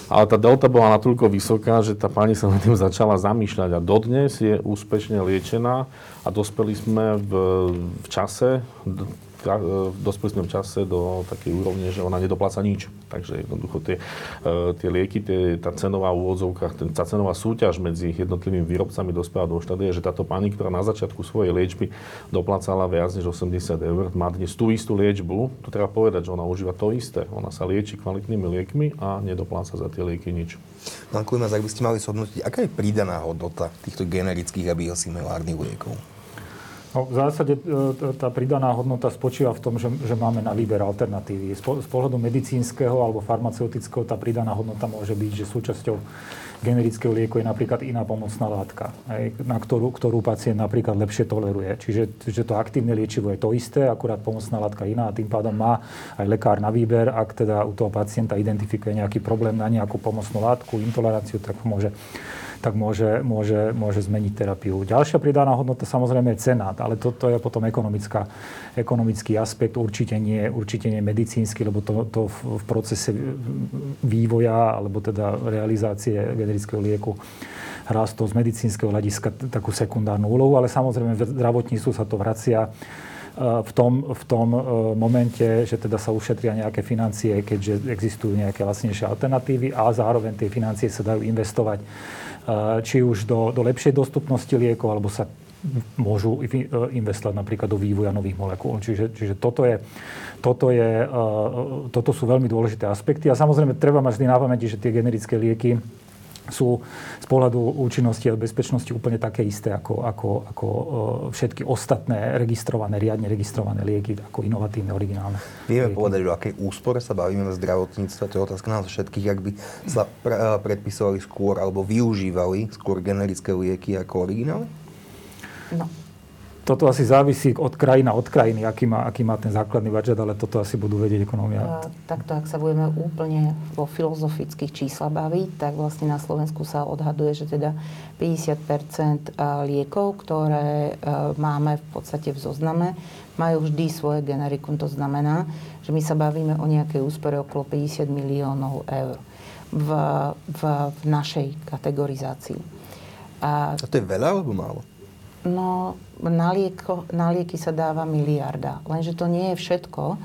Ale tá delta bola natoľko vysoká, že tá pani sa nad tým začala zamýšľať. A dodnes je úspešne liečená a dospeli sme v, v čase, E, v čase do takej úrovne, že ona nedopláca nič. Takže jednoducho tie, e, tie lieky, tie, tá cenová úvodzovka, tá cenová súťaž medzi jednotlivými výrobcami dospela do štádia, že táto pani, ktorá na začiatku svojej liečby doplácala viac než 80 eur, má dnes tú istú liečbu. To treba povedať, že ona užíva to isté. Ona sa lieči kvalitnými liekmi a nedopláca za tie lieky nič. Pán Klimas, ak by ste mali shodnotiť, aká je pridaná hodnota týchto generických a biosimilárnych liekov? No, v zásade e, tá pridaná hodnota spočíva v tom, že, že máme na výber alternatívy. Z, po, z pohľadu medicínskeho alebo farmaceutického tá pridaná hodnota môže byť, že súčasťou generického lieku je napríklad iná pomocná látka, hej, na ktorú, ktorú pacient napríklad lepšie toleruje. Čiže že to aktívne liečivo je to isté, akurát pomocná látka iná a tým pádom má aj lekár na výber, ak teda u toho pacienta identifikuje nejaký problém na nejakú pomocnú látku, intoleranciu, tak môže tak môže, môže, môže zmeniť terapiu. Ďalšia pridaná hodnota samozrejme je cena, ale toto je potom ekonomická, ekonomický aspekt, určite nie, určite nie medicínsky, lebo to, to v, procese vývoja alebo teda realizácie generického lieku hrá to z medicínskeho hľadiska takú sekundárnu úlohu, ale samozrejme v zdravotníctvu sa to vracia v tom, v tom e, momente, že teda sa ušetria nejaké financie, keďže existujú nejaké lacnejšie alternatívy a zároveň tie financie sa dajú investovať či už do, do lepšej dostupnosti liekov, alebo sa môžu investovať napríklad do vývoja nových molekúl. Čiže, čiže toto, je, toto, je, toto sú veľmi dôležité aspekty. A samozrejme, treba mať vždy na pamäti, že tie generické lieky sú z pohľadu účinnosti a bezpečnosti úplne také isté ako, ako, ako e, všetky ostatné registrované, riadne registrované lieky, ako inovatívne, originálne. Vieme lieky. povedať, že o akej úspore sa bavíme na zdravotníctve, to je otázka nás všetkých, ak by sa e, predpisovali skôr alebo využívali skôr generické lieky ako originály? No, toto asi závisí od krajina od krajiny, aký má, aký má ten základný budget, ale toto asi budú vedieť ekonomia. Takto, ak sa budeme úplne vo filozofických čísla baviť, tak vlastne na Slovensku sa odhaduje, že teda 50 liekov, ktoré máme v podstate v zozname, majú vždy svoje generikum. To znamená, že my sa bavíme o nejakej úspore okolo 50 miliónov eur v, v, v našej kategorizácii. A, A to je veľa alebo málo? No, na, lieko, na lieky sa dáva miliarda. Lenže to nie je všetko.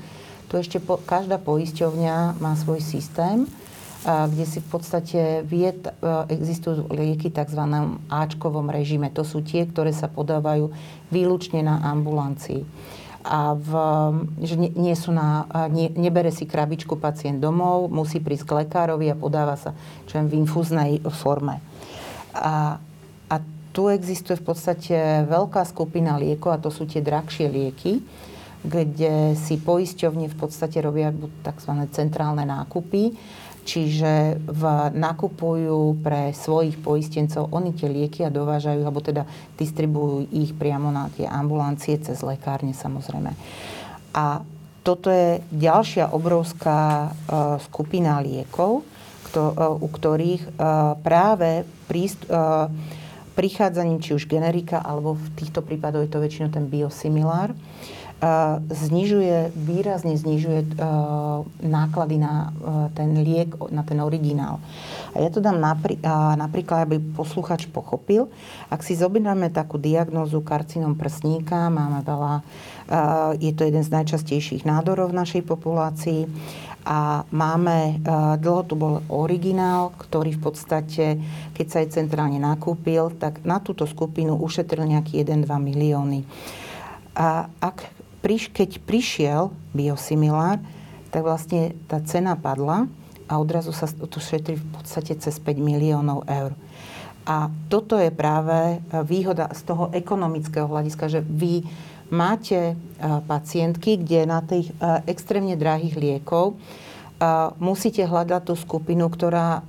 Tu ešte po, každá poisťovňa má svoj systém, a, kde si v podstate vie, existujú lieky tzv. Ačkovom režime. To sú tie, ktoré sa podávajú výlučne na ambulancii. A v, že nie, nie sú na, nie, nebere si krabičku pacient domov, musí prísť k lekárovi a podáva sa čo v infúznej forme. A tu existuje v podstate veľká skupina liekov, a to sú tie drahšie lieky, kde si poisťovne v podstate robia tzv. centrálne nákupy, čiže v, nakupujú pre svojich poistencov oni tie lieky a dovážajú, alebo teda distribujú ich priamo na tie ambulancie cez lekárne samozrejme. A toto je ďalšia obrovská uh, skupina liekov, kto, uh, u ktorých uh, práve príst, uh, prichádzaním či už generika, alebo v týchto prípadoch je to väčšinou ten biosimilár, znižuje, výrazne znižuje náklady na ten liek, na ten originál. A ja to dám napri- napríklad, aby posluchač pochopil. Ak si zoberieme takú diagnózu karcinom prsníka, máme veľa, je to jeden z najčastejších nádorov v našej populácii a máme, e, dlho tu bol originál, ktorý v podstate, keď sa aj centrálne nakúpil, tak na túto skupinu ušetril nejaký 1-2 milióny. A ak, keď prišiel biosimilár, tak vlastne tá cena padla a odrazu sa tu šetrí v podstate cez 5 miliónov eur. A toto je práve výhoda z toho ekonomického hľadiska, že vy máte pacientky, kde na tých extrémne drahých liekov musíte hľadať tú skupinu, ktorá,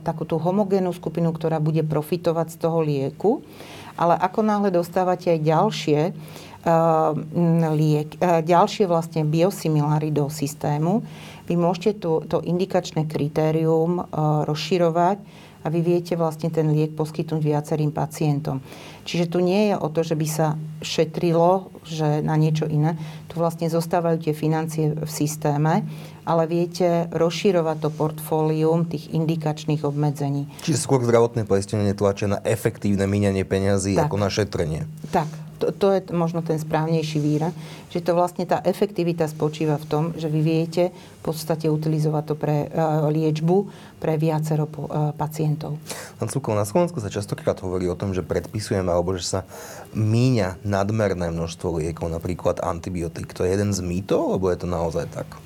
takú tú homogénnu skupinu, ktorá bude profitovať z toho lieku. Ale ako náhle dostávate aj ďalšie, liek, ďalšie vlastne biosimilary do systému, vy môžete to, to indikačné kritérium rozširovať a vy viete vlastne ten liek poskytnúť viacerým pacientom. Čiže tu nie je o to, že by sa šetrilo že na niečo iné. Tu vlastne zostávajú tie financie v systéme, ale viete rozširovať to portfólium tých indikačných obmedzení. Čiže skôr zdravotné poistenie tlačia na efektívne míňanie peňazí tak. ako na šetrenie. Tak, to, to je možno ten správnejší výraz, že to vlastne tá efektivita spočíva v tom, že vy viete v podstate utilizovať to pre uh, liečbu pre viacero uh, pacientov. Pán Cukol, na Slovensku sa častokrát hovorí o tom, že predpisujeme alebo že sa míňa nadmerné množstvo liekov, napríklad antibiotík. To je jeden z mýtov, alebo je to naozaj tak?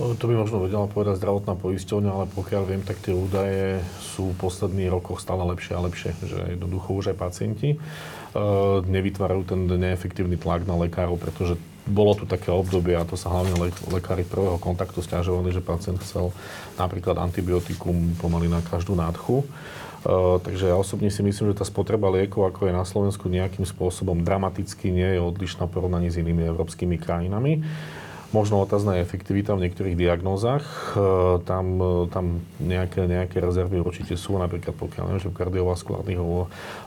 To by možno vedela povedať zdravotná poisťovňa, ale pokiaľ viem, tak tie údaje sú v posledných rokoch stále lepšie a lepšie, že jednoducho už aj pacienti uh, nevytvárajú ten neefektívny tlak na lekárov, pretože bolo tu také obdobie, a to sa hlavne lekári prvého kontaktu stiažovali, že pacient chcel napríklad antibiotikum pomaly na každú nádchu. Uh, takže ja osobne si myslím, že tá spotreba liekov, ako je na Slovensku, nejakým spôsobom dramaticky nie je odlišná v porovnaní s inými európskymi krajinami. Možno otázna je efektivita v niektorých diagnózach. E, tam, e, tam nejaké, nejaké rezervy určite sú, napríklad pokiaľ neviem, že v kardiovaskulárnych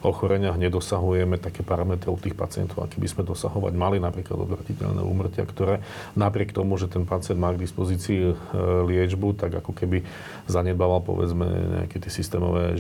ochoreniach nedosahujeme také parametre u tých pacientov, aký by sme dosahovať mali, napríklad odvratiteľné úmrtia, ktoré napriek tomu, že ten pacient má k dispozícii e, liečbu, tak ako keby zanedbával povedzme nejaké tie systémové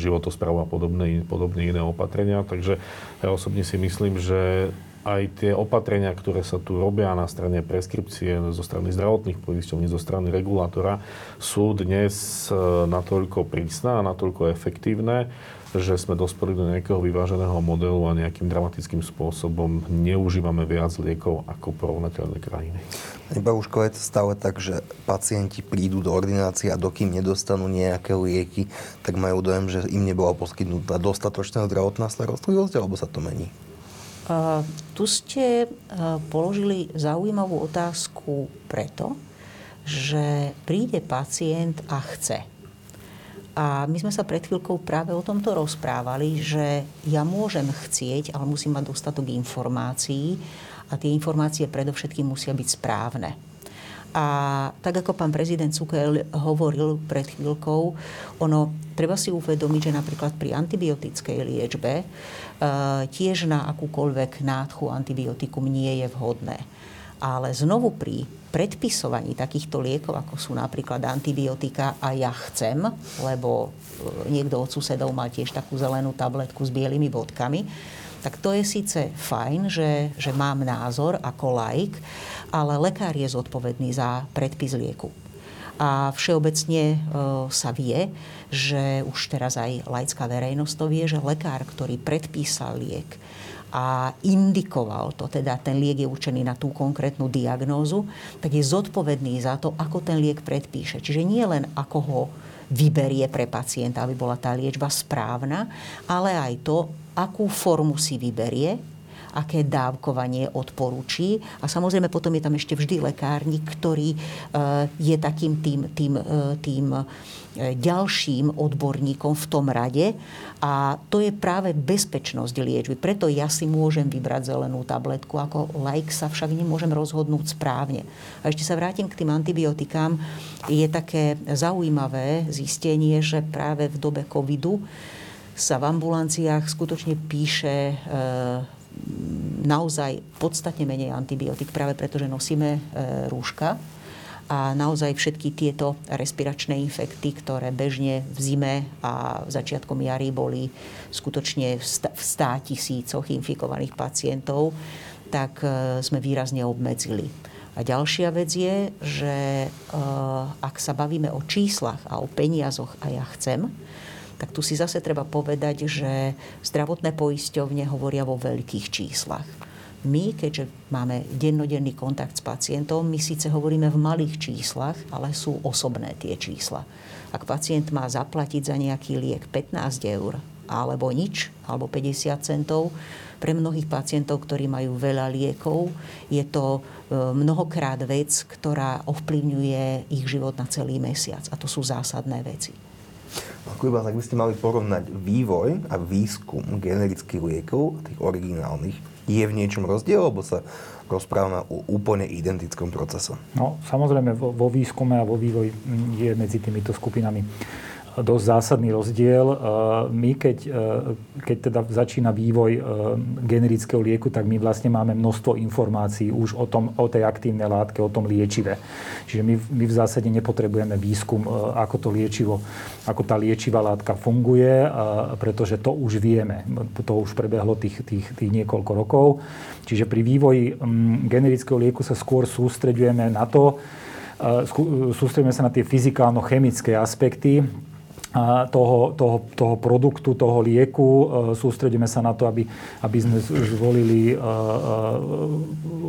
životosprávu a podobné, podobné iné opatrenia. Takže ja osobne si myslím, že aj tie opatrenia, ktoré sa tu robia na strane preskripcie zo strany zdravotných poisťovní, zo strany regulátora, sú dnes e, natoľko prísne a natoľko efektívne, že sme dospeli do nejakého vyváženého modelu a nejakým dramatickým spôsobom neužívame viac liekov ako porovnateľné krajiny. Pani Baruško, je to stále tak, že pacienti prídu do ordinácie a dokým nedostanú nejaké lieky, tak majú dojem, že im nebola poskytnutá dostatočná zdravotná starostlivosť, alebo sa to mení? Tu ste položili zaujímavú otázku preto, že príde pacient a chce. A my sme sa pred chvíľkou práve o tomto rozprávali, že ja môžem chcieť, ale musím mať dostatok informácií a tie informácie predovšetkým musia byť správne. A tak ako pán prezident Cukel hovoril pred chvíľkou, ono, treba si uvedomiť, že napríklad pri antibiotickej liečbe e, tiež na akúkoľvek nádchu antibiotikum nie je vhodné. Ale znovu pri predpisovaní takýchto liekov, ako sú napríklad antibiotika a ja chcem, lebo e, niekto od susedov mal tiež takú zelenú tabletku s bielými bodkami, tak to je síce fajn, že, že mám názor ako laik, ale lekár je zodpovedný za predpis lieku. A všeobecne e, sa vie, že už teraz aj laická verejnosť to vie, že lekár, ktorý predpísal liek a indikoval to, teda ten liek je určený na tú konkrétnu diagnózu, tak je zodpovedný za to, ako ten liek predpíše. Čiže nie len ako ho vyberie pre pacienta, aby bola tá liečba správna, ale aj to, akú formu si vyberie, aké dávkovanie odporúči. A samozrejme potom je tam ešte vždy lekárnik, ktorý e, je takým tým, tým, e, tým e, ďalším odborníkom v tom rade. A to je práve bezpečnosť liečby. Preto ja si môžem vybrať zelenú tabletku. Ako laik sa však nemôžem rozhodnúť správne. A ešte sa vrátim k tým antibiotikám. Je také zaujímavé zistenie, že práve v dobe covidu sa v ambulanciách skutočne píše e, naozaj podstatne menej antibiotik, práve preto, že nosíme e, rúška a naozaj všetky tieto respiračné infekty, ktoré bežne v zime a v začiatkom jary boli skutočne v stá tisícoch infikovaných pacientov, tak e, sme výrazne obmedzili. A ďalšia vec je, že ak sa bavíme o číslach a o peniazoch a ja chcem, tak tu si zase treba povedať, že zdravotné poisťovne hovoria vo veľkých číslach. my, keďže máme dennodenný kontakt s pacientom, my síce hovoríme v malých číslach, ale sú osobné tie čísla. Ak pacient má zaplatiť za nejaký liek 15 eur, alebo nič, alebo 50 centov, pre mnohých pacientov, ktorí majú veľa liekov, je to e, mnohokrát vec, ktorá ovplyvňuje ich život na celý mesiac. A to sú zásadné veci. Ako iba, tak by ste mali porovnať vývoj a výskum generických liekov, tých originálnych, je v niečom rozdiel, alebo sa rozprávame o úplne identickom procese? No, samozrejme, vo, vo výskume a vo vývoji je medzi týmito skupinami dosť zásadný rozdiel. E, my, keď, e, keď teda začína vývoj e, generického lieku, tak my vlastne máme množstvo informácií už o, tom, o tej aktívnej látke, o tom liečive. Čiže my, my v zásade nepotrebujeme výskum, ako to liečivo, ako tá liečivá látka funguje, pretože to už vieme. To už prebehlo tých, tých, tých niekoľko rokov. Čiže pri vývoji generického lieku sa skôr sústredujeme na to, sústredíme sa na tie fyzikálno-chemické aspekty, toho, toho, toho produktu, toho lieku. E, sústredíme sa na to, aby, aby sme zvolili e, e,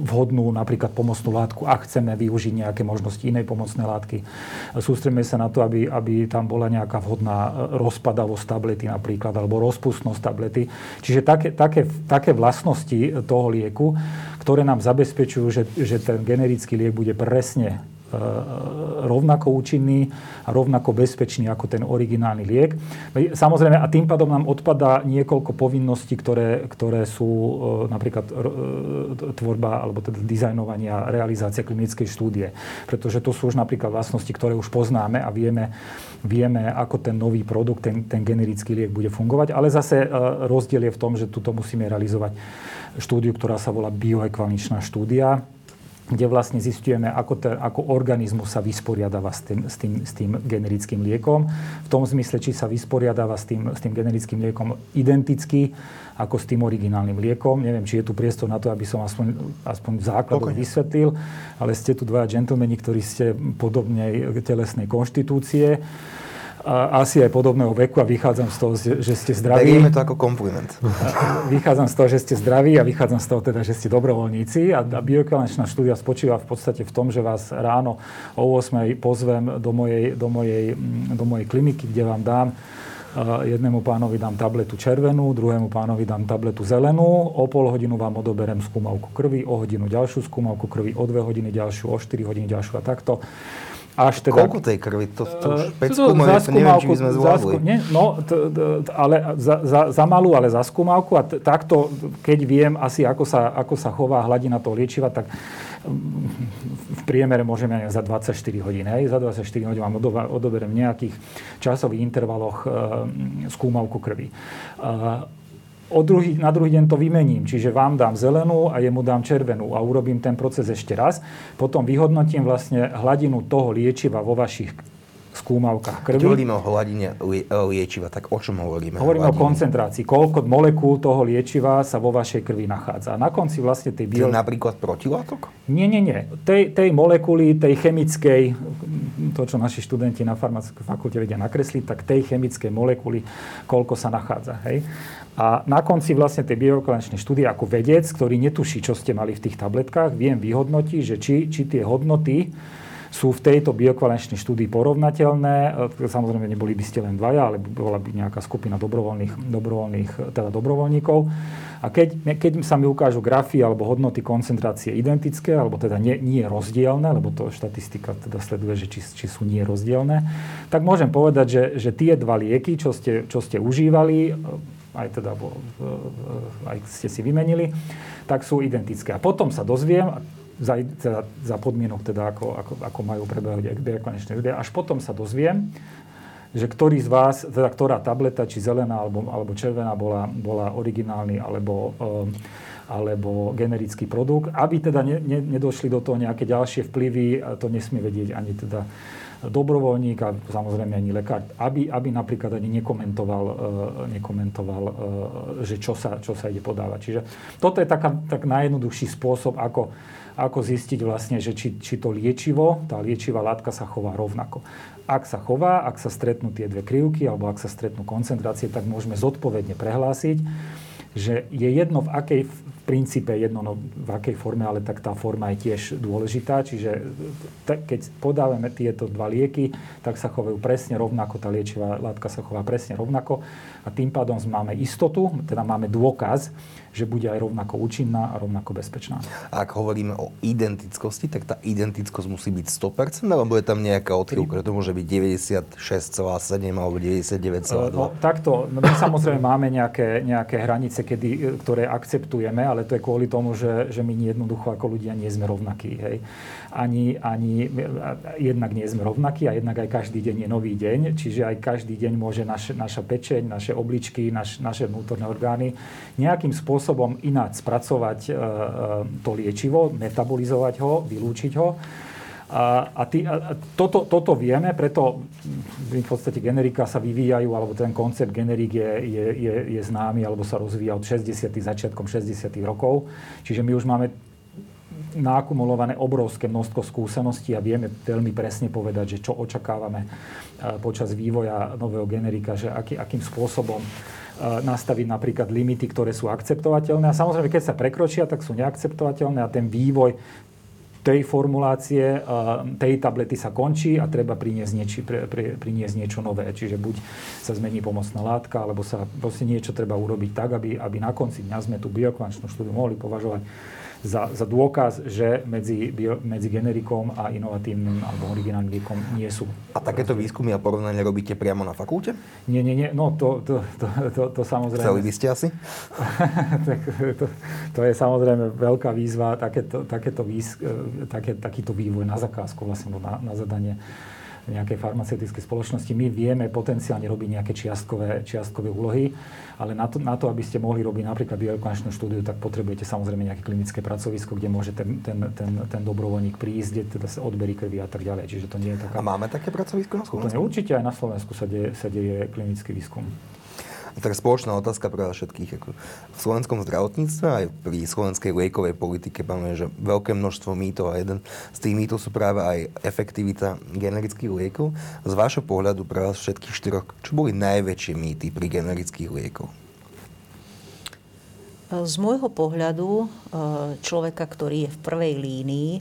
vhodnú napríklad pomocnú látku, ak chceme využiť nejaké možnosti inej pomocnej látky. Sústredíme sa na to, aby, aby tam bola nejaká vhodná rozpadavosť tablety napríklad, alebo rozpustnosť tablety. Čiže také, také, také vlastnosti toho lieku, ktoré nám zabezpečujú, že, že ten generický liek bude presne rovnako účinný a rovnako bezpečný ako ten originálny liek. Samozrejme, a tým pádom nám odpadá niekoľko povinností, ktoré, ktoré sú e, napríklad e, tvorba alebo teda dizajnovania, realizácia klinickej štúdie. Pretože to sú už napríklad vlastnosti, ktoré už poznáme a vieme, vieme ako ten nový produkt, ten, ten generický liek bude fungovať. Ale zase rozdiel je v tom, že tuto musíme realizovať štúdiu, ktorá sa volá bioekvaličná štúdia kde vlastne zistujeme, ako, te, ako organizmus sa vysporiadáva s tým, s, tým, s tým generickým liekom. V tom zmysle, či sa vysporiadáva s tým, s tým generickým liekom identicky ako s tým originálnym liekom. Neviem, či je tu priestor na to, aby som aspoň, aspoň základov vysvetlil, ale ste tu dvaja džentlmeni, ktorí ste podobnej telesnej konštitúcie asi aj podobného veku a vychádzam z toho, že ste zdraví. Berieme to ako kompliment. Vychádzam z toho, že ste zdraví a vychádzam z toho teda, že ste dobrovoľníci a, a štúdia spočíva v podstate v tom, že vás ráno o 8 pozvem do mojej, do mojej, mm, do mojej kliniky, kde vám dám jednému pánovi dám tabletu červenú, druhému pánovi dám tabletu zelenú, o pol hodinu vám odoberem skúmavku krvi, o hodinu ďalšiu skúmavku krvi, o dve hodiny ďalšiu, o 4 hodiny ďalšiu a takto až teda... Koľko tej krvi? To, to už 5 skúmavky, to neviem, či by sme zvládli. Nie, no, t, t, ale za, za, za malú, ale za skúmavku. A t, takto, keď viem asi, ako sa, ako sa chová hladina toho liečiva, tak mm, v priemere môžeme za 24 hodín. Hej? Za 24 hodín vám odoberiem v nejakých časových intervaloch e, skúmavku krvi. E, o druhý, na druhý deň to vymením. Čiže vám dám zelenú a jemu dám červenú a urobím ten proces ešte raz. Potom vyhodnotím vlastne hladinu toho liečiva vo vašich skúmavkách krvi. Keď hovoríme o hladine liečiva, tak o čom hovoríme? Hovoríme o koncentrácii. Koľko molekúl toho liečiva sa vo vašej krvi nachádza. Na konci vlastne tej bio... napríklad protilátok? Nie, nie, nie. Tej, tej molekuly, tej chemickej, to, čo naši študenti na farmaceutickej fakulte vedia nakresliť, tak tej chemickej molekuly, koľko sa nachádza. Hej? A na konci vlastne tej bioekvivalenčnej štúdie ako vedec, ktorý netuší, čo ste mali v tých tabletkách, viem vyhodnotiť, že či, či tie hodnoty sú v tejto bioekvivalenčnej štúdii porovnateľné. E, samozrejme, neboli by ste len dvaja, ale bola by nejaká skupina dobrovoľných, dobrovoľných teda dobrovoľníkov. A keď, keď sa mi ukážu grafy alebo hodnoty koncentrácie identické, alebo teda nie, nie rozdielne, lebo to štatistika teda sleduje, že či, či sú nie rozdielne, tak môžem povedať, že, že tie dva lieky, čo ste, čo ste užívali, aj teda aj ste si vymenili, tak sú identické. A potom sa dozviem, za, teda, za podmienok, teda ako, ako, ako majú prebehnúť konečné ľudia, až potom sa dozviem, že ktorý z vás, teda ktorá tableta, či zelená alebo, alebo červená bola, bola originálny alebo, um, alebo generický produkt, aby teda ne, ne, nedošli do toho nejaké ďalšie vplyvy, to nesmie vedieť ani teda dobrovoľník a samozrejme ani lekár, aby, aby napríklad ani nekomentoval, e, nekomentoval e, že čo sa, čo sa ide podávať. Čiže toto je taká, tak najjednoduchší spôsob, ako, ako zistiť vlastne, že či, či to liečivo, tá liečivá látka sa chová rovnako. Ak sa chová, ak sa stretnú tie dve krivky alebo ak sa stretnú koncentrácie, tak môžeme zodpovedne prehlásiť, že je jedno v akej princípe jedno, no v akej forme, ale tak tá forma je tiež dôležitá. Čiže t- keď podávame tieto dva lieky, tak sa chovajú presne rovnako, tá liečivá látka sa chová presne rovnako a tým pádom máme istotu, teda máme dôkaz, že bude aj rovnako účinná a rovnako bezpečná. Ak hovoríme o identickosti, tak tá identickosť musí byť 100%, alebo je tam nejaká odchýlka, že to môže byť 96,7 alebo 99,2? No, takto, no, my samozrejme máme nejaké, nejaké hranice, kedy, ktoré akceptujeme, ale to je kvôli tomu, že, že my jednoducho ako ľudia nie sme rovnakí. Hej. Ani, ani jednak nie sme rovnakí a jednak aj každý deň je nový deň, čiže aj každý deň môže naš, naša pečeň, naše obličky, naš, naše vnútorné orgány nejakým spôsobom ináč spracovať e, e, to liečivo, metabolizovať ho, vylúčiť ho. A, a, tý, a toto, toto vieme, preto v podstate generika sa vyvíjajú, alebo ten koncept generík je, je, je, je známy, alebo sa rozvíja od 60. začiatkom 60. rokov. Čiže my už máme nakumulované obrovské množstvo skúseností a vieme veľmi presne povedať, že čo očakávame počas vývoja nového generika, že aký, akým spôsobom nastaviť napríklad limity, ktoré sú akceptovateľné. A samozrejme, keď sa prekročia, tak sú neakceptovateľné a ten vývoj tej formulácie, tej tablety sa končí a treba priniesť, nieči, pre, pre, priniesť niečo nové. Čiže buď sa zmení pomocná látka, alebo sa proste niečo treba urobiť tak, aby, aby na konci dňa sme tú biokvančnú štúdiu mohli považovať za, za dôkaz, že medzi, bio, medzi generikom a inovatívnym alebo originálnym liekom nie sú. A takéto výskumy a porovnania robíte priamo na fakulte? Nie, nie, nie. No to, to, to, to, to samozrejme... Chceli by ste asi? tak, to, to je samozrejme veľká výzva, takéto, takéto výs, e, také, takýto vývoj na zakázku, vlastne na, na zadanie nejakej farmaceutickej spoločnosti. My vieme potenciálne robiť nejaké čiastkové, čiastkové úlohy, ale na to, na to, aby ste mohli robiť napríklad biokonečnú štúdiu, tak potrebujete samozrejme nejaké klinické pracovisko, kde môže ten, ten, ten, ten dobrovoľník prísť, kde teda sa odberí krvi a tak ďalej. Čiže to nie je taká... A máme také pracovisko na Slovensku? Určite aj na Slovensku sa deje, sa deje klinický výskum. A tak spoločná otázka pre vás všetkých. Ako v slovenskom zdravotníctve aj pri slovenskej liekovej politike máme, že veľké množstvo mýtov a jeden z tých mýtov sú práve aj efektivita generických liekov. Z vášho pohľadu pre vás všetkých štyroch, čo boli najväčšie mýty pri generických liekoch? Z môjho pohľadu e, človeka, ktorý je v prvej línii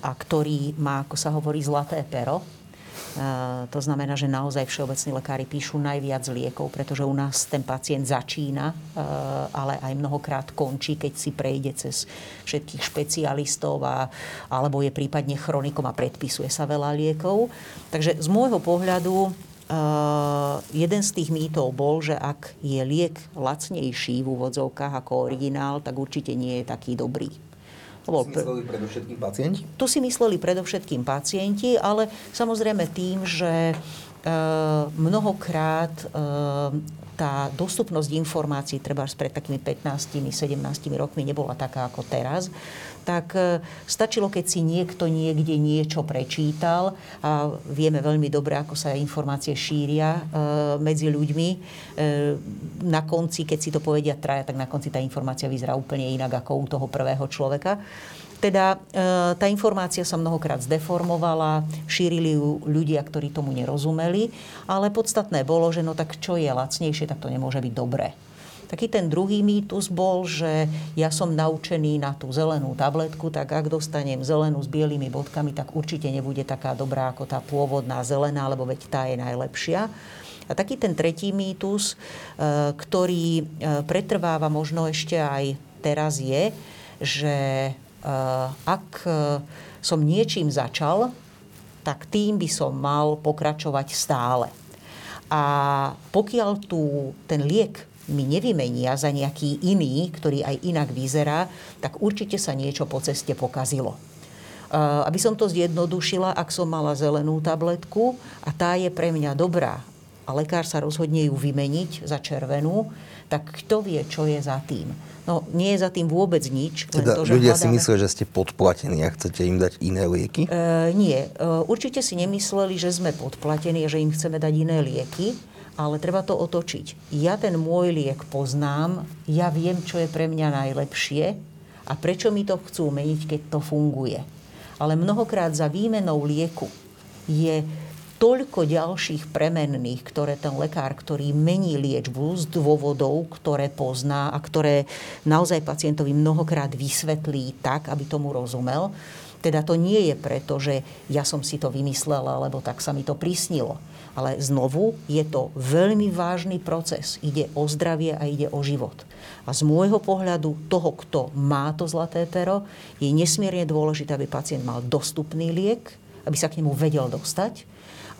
a ktorý má, ako sa hovorí, zlaté pero, to znamená, že naozaj všeobecní lekári píšu najviac liekov, pretože u nás ten pacient začína, ale aj mnohokrát končí, keď si prejde cez všetkých špecialistov a, alebo je prípadne chronikom a predpisuje sa veľa liekov. Takže z môjho pohľadu jeden z tých mýtov bol, že ak je liek lacnejší v úvodzovkách ako originál, tak určite nie je taký dobrý. To bol si mysleli predovšetkým pacienti? To si mysleli predovšetkým pacienti, ale samozrejme tým, že e, mnohokrát e, tá dostupnosť informácií, treba pred takými 15-17 rokmi nebola taká ako teraz, tak e, stačilo, keď si niekto niekde niečo prečítal a vieme veľmi dobre, ako sa informácie šíria e, medzi ľuďmi. E, na konci, keď si to povedia traja, tak na konci tá informácia vyzerá úplne inak ako u toho prvého človeka. Teda tá informácia sa mnohokrát zdeformovala, šírili ju ľudia, ktorí tomu nerozumeli, ale podstatné bolo, že no tak čo je lacnejšie, tak to nemôže byť dobré. Taký ten druhý mýtus bol, že ja som naučený na tú zelenú tabletku, tak ak dostanem zelenú s bielými bodkami, tak určite nebude taká dobrá ako tá pôvodná zelená, lebo veď tá je najlepšia. A taký ten tretí mýtus, e, ktorý e, pretrváva možno ešte aj teraz je, že e, ak som niečím začal, tak tým by som mal pokračovať stále. A pokiaľ tu ten liek mi nevymenia za nejaký iný, ktorý aj inak vyzerá, tak určite sa niečo po ceste pokazilo. Aby som to zjednodušila, ak som mala zelenú tabletku a tá je pre mňa dobrá a lekár sa rozhodne ju vymeniť za červenú, tak kto vie, čo je za tým. No, nie je za tým vôbec nič. Len teda to, že ľudia hľadáme... si myslia, že ste podplatení a chcete im dať iné lieky? E, nie. E, určite si nemysleli, že sme podplatení a že im chceme dať iné lieky ale treba to otočiť. Ja ten môj liek poznám, ja viem, čo je pre mňa najlepšie a prečo mi to chcú meniť, keď to funguje. Ale mnohokrát za výmenou lieku je toľko ďalších premenných, ktoré ten lekár, ktorý mení liečbu z dôvodov, ktoré pozná a ktoré naozaj pacientovi mnohokrát vysvetlí tak, aby tomu rozumel. Teda to nie je preto, že ja som si to vymyslela, lebo tak sa mi to prisnilo. Ale znovu je to veľmi vážny proces. Ide o zdravie a ide o život. A z môjho pohľadu toho, kto má to zlaté pero, je nesmierne dôležité, aby pacient mal dostupný liek, aby sa k nemu vedel dostať,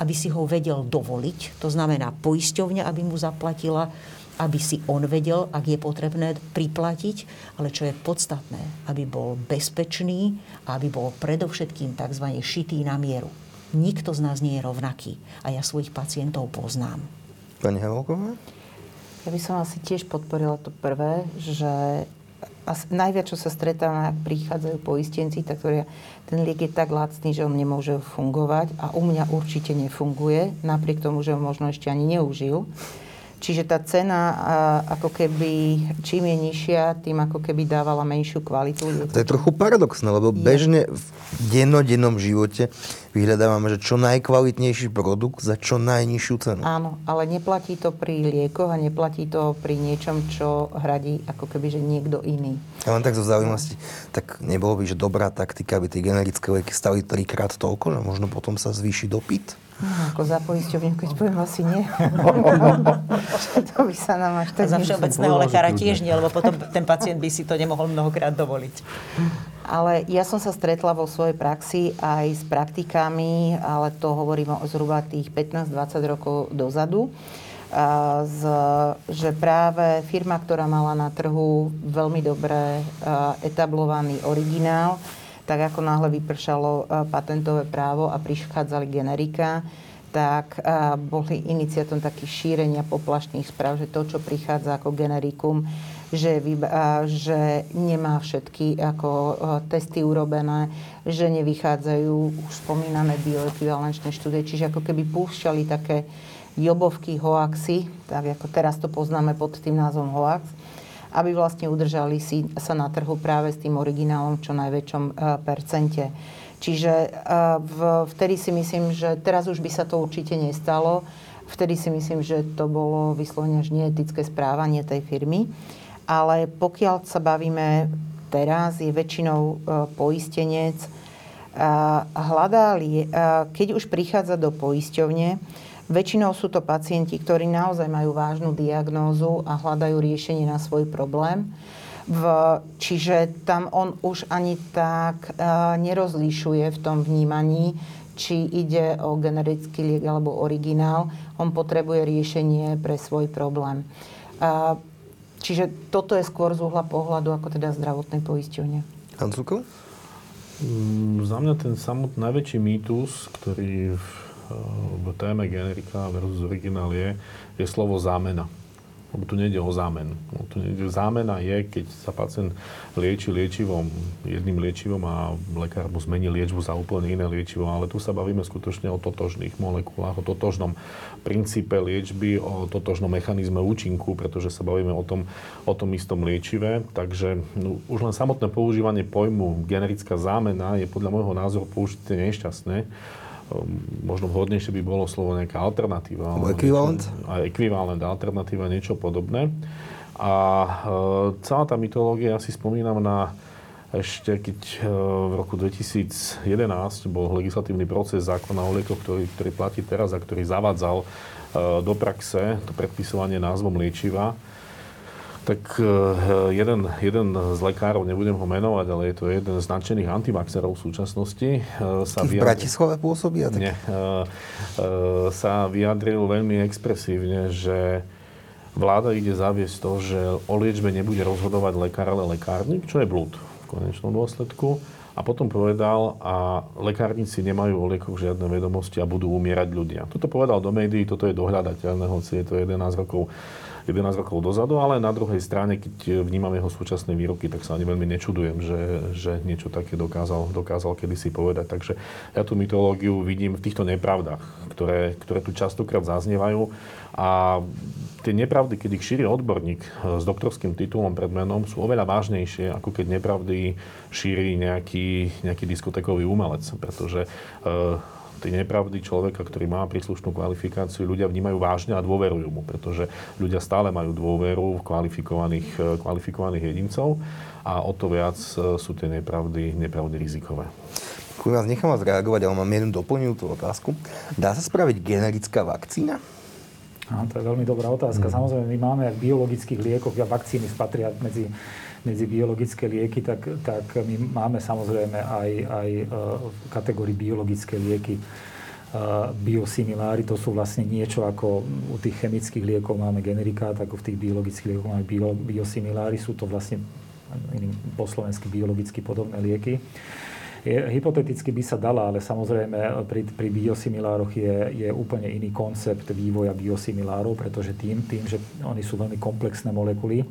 aby si ho vedel dovoliť. To znamená poisťovňa, aby mu zaplatila, aby si on vedel, ak je potrebné priplatiť, ale čo je podstatné, aby bol bezpečný a aby bol predovšetkým tzv. šitý na mieru. Nikto z nás nie je rovnaký a ja svojich pacientov poznám. Pani Havelková? Ja by som asi tiež podporila to prvé, že najviac, čo sa stretáva, ak prichádzajú poistenci, tak ktorý, ten liek je tak lacný, že on nemôže fungovať a u mňa určite nefunguje, napriek tomu, že ho možno ešte ani neužil. Čiže tá cena ako keby, čím je nižšia, tým ako keby dávala menšiu kvalitu. To je trochu paradoxné, lebo je. bežne v dennodennom živote vyhľadávame, že čo najkvalitnejší produkt za čo najnižšiu cenu. Áno, ale neplatí to pri liekoch a neplatí to pri niečom, čo hradí ako keby, že niekto iný. Ja len tak zo zaujímavosti, tak nebolo by, že dobrá taktika, aby tie generické lieky stali trikrát toľko, že možno potom sa zvýši dopyt? No, ako za poisťovňu, keď poviem asi nie. to by sa nám až tak... Za všeobecného lekára tiež nie, lebo potom ten pacient by si to nemohol mnohokrát dovoliť. Ale ja som sa stretla vo svojej praxi aj s praktikami, ale to hovorím o zhruba tých 15-20 rokov dozadu, z, že práve firma, ktorá mala na trhu veľmi dobre etablovaný originál, tak ako náhle vypršalo e, patentové právo a prichádzali generika, tak e, boli iniciatom takých šírenia poplašných správ, že to, čo prichádza ako generikum, že, e, že nemá všetky ako testy urobené, že nevychádzajú už spomínané bioekvivalenčné štúdie, čiže ako keby púšťali také jobovky, hoaxy, tak ako teraz to poznáme pod tým názvom hoax, aby vlastne udržali si sa na trhu práve s tým originálom v čo najväčšom e, percente. Čiže e, v, vtedy si myslím, že teraz už by sa to určite nestalo. Vtedy si myslím, že to bolo vyslovene až neetické správanie tej firmy. Ale pokiaľ sa bavíme teraz, je väčšinou e, poistenec, hľadá, keď už prichádza do poisťovne, Väčšinou sú to pacienti, ktorí naozaj majú vážnu diagnózu a hľadajú riešenie na svoj problém. V, čiže tam on už ani tak uh, nerozlišuje v tom vnímaní, či ide o generický liek alebo originál. On potrebuje riešenie pre svoj problém. Uh, čiže toto je skôr z uhla pohľadu ako teda zdravotnej poisťovne. Hancuko? Mm, za mňa ten samotný najväčší mýtus, ktorý v v téme generika versus originál je, je slovo zámena. Lebo tu nejde o zámenu. No, tu nejde, zámena je, keď sa pacient lieči liečivom, jedným liečivom a lekár mu zmení liečbu za úplne iné liečivo, ale tu sa bavíme skutočne o totožných molekulách, o totožnom princípe liečby, o totožnom mechanizme účinku, pretože sa bavíme o tom, o tom istom liečive. Takže no, už len samotné používanie pojmu generická zámena je podľa môjho názoru použité nešťastné možno vhodnejšie by bolo slovo nejaká alternatíva. Ekvivalent? Ekvivalent, alternatíva, niečo podobné. A e, celá tá mytológia, ja si spomínam na ešte keď e, v roku 2011 bol legislatívny proces zákona o liekoch, ktorý, ktorý platí teraz a ktorý zavadzal e, do praxe to predpisovanie názvom liečiva, tak eh, jeden, jeden z lekárov, nebudem ho menovať, ale je to jeden z nadšených antivaxerov v súčasnosti. Eh, sa v Bratislave pôsobí? Nie. Eh, sa vyjadril veľmi expresívne, že vláda ide zaviesť to, že o liečbe nebude rozhodovať lekár, ale lekárnik, čo je blúd v konečnom dôsledku. A potom povedal, a lekárnici nemajú o liekoch žiadne vedomosti a budú umierať ľudia. Toto povedal do médií, toto je dohľadateľné, hoci je to 11 rokov 11 rokov dozadu, ale na druhej strane, keď vnímam jeho súčasné výroky, tak sa ani veľmi nečudujem, že, že niečo také dokázal, dokázal kedysi povedať. Takže ja tú mytológiu vidím v týchto nepravdách, ktoré, ktoré tu častokrát zaznievajú. A tie nepravdy, keď ich šíri odborník s doktorským titulom pred menom, sú oveľa vážnejšie, ako keď nepravdy šíri nejaký, nejaký diskotekový umelec. Pretože e, Tie nepravdy človeka, ktorý má príslušnú kvalifikáciu, ľudia vnímajú vážne a dôverujú mu, pretože ľudia stále majú dôveru v kvalifikovaných, e, kvalifikovaných jedincov a o to viac e, sú tie nepravdy, nepravdy rizikové. Vás nechám vás reagovať, ale mám jednu doplňujúcu otázku. Dá sa spraviť generická vakcína? Aha, to je veľmi dobrá otázka. Mm. Samozrejme, my máme v biologických liekoch, a vakcíny spatria medzi, medzi biologické lieky, tak, tak my máme samozrejme aj, aj uh, v kategórii biologické lieky uh, biosimilári. To sú vlastne niečo ako u tých chemických liekov máme generika, tak v tých biologických liekoch máme bio, biosimilári. Sú to vlastne iným po slovensky biologicky podobné lieky. Je, hypoteticky by sa dala, ale samozrejme pri, pri biosimilároch je, je úplne iný koncept vývoja biosimilárov, pretože tým, tým, že oni sú veľmi komplexné molekuly,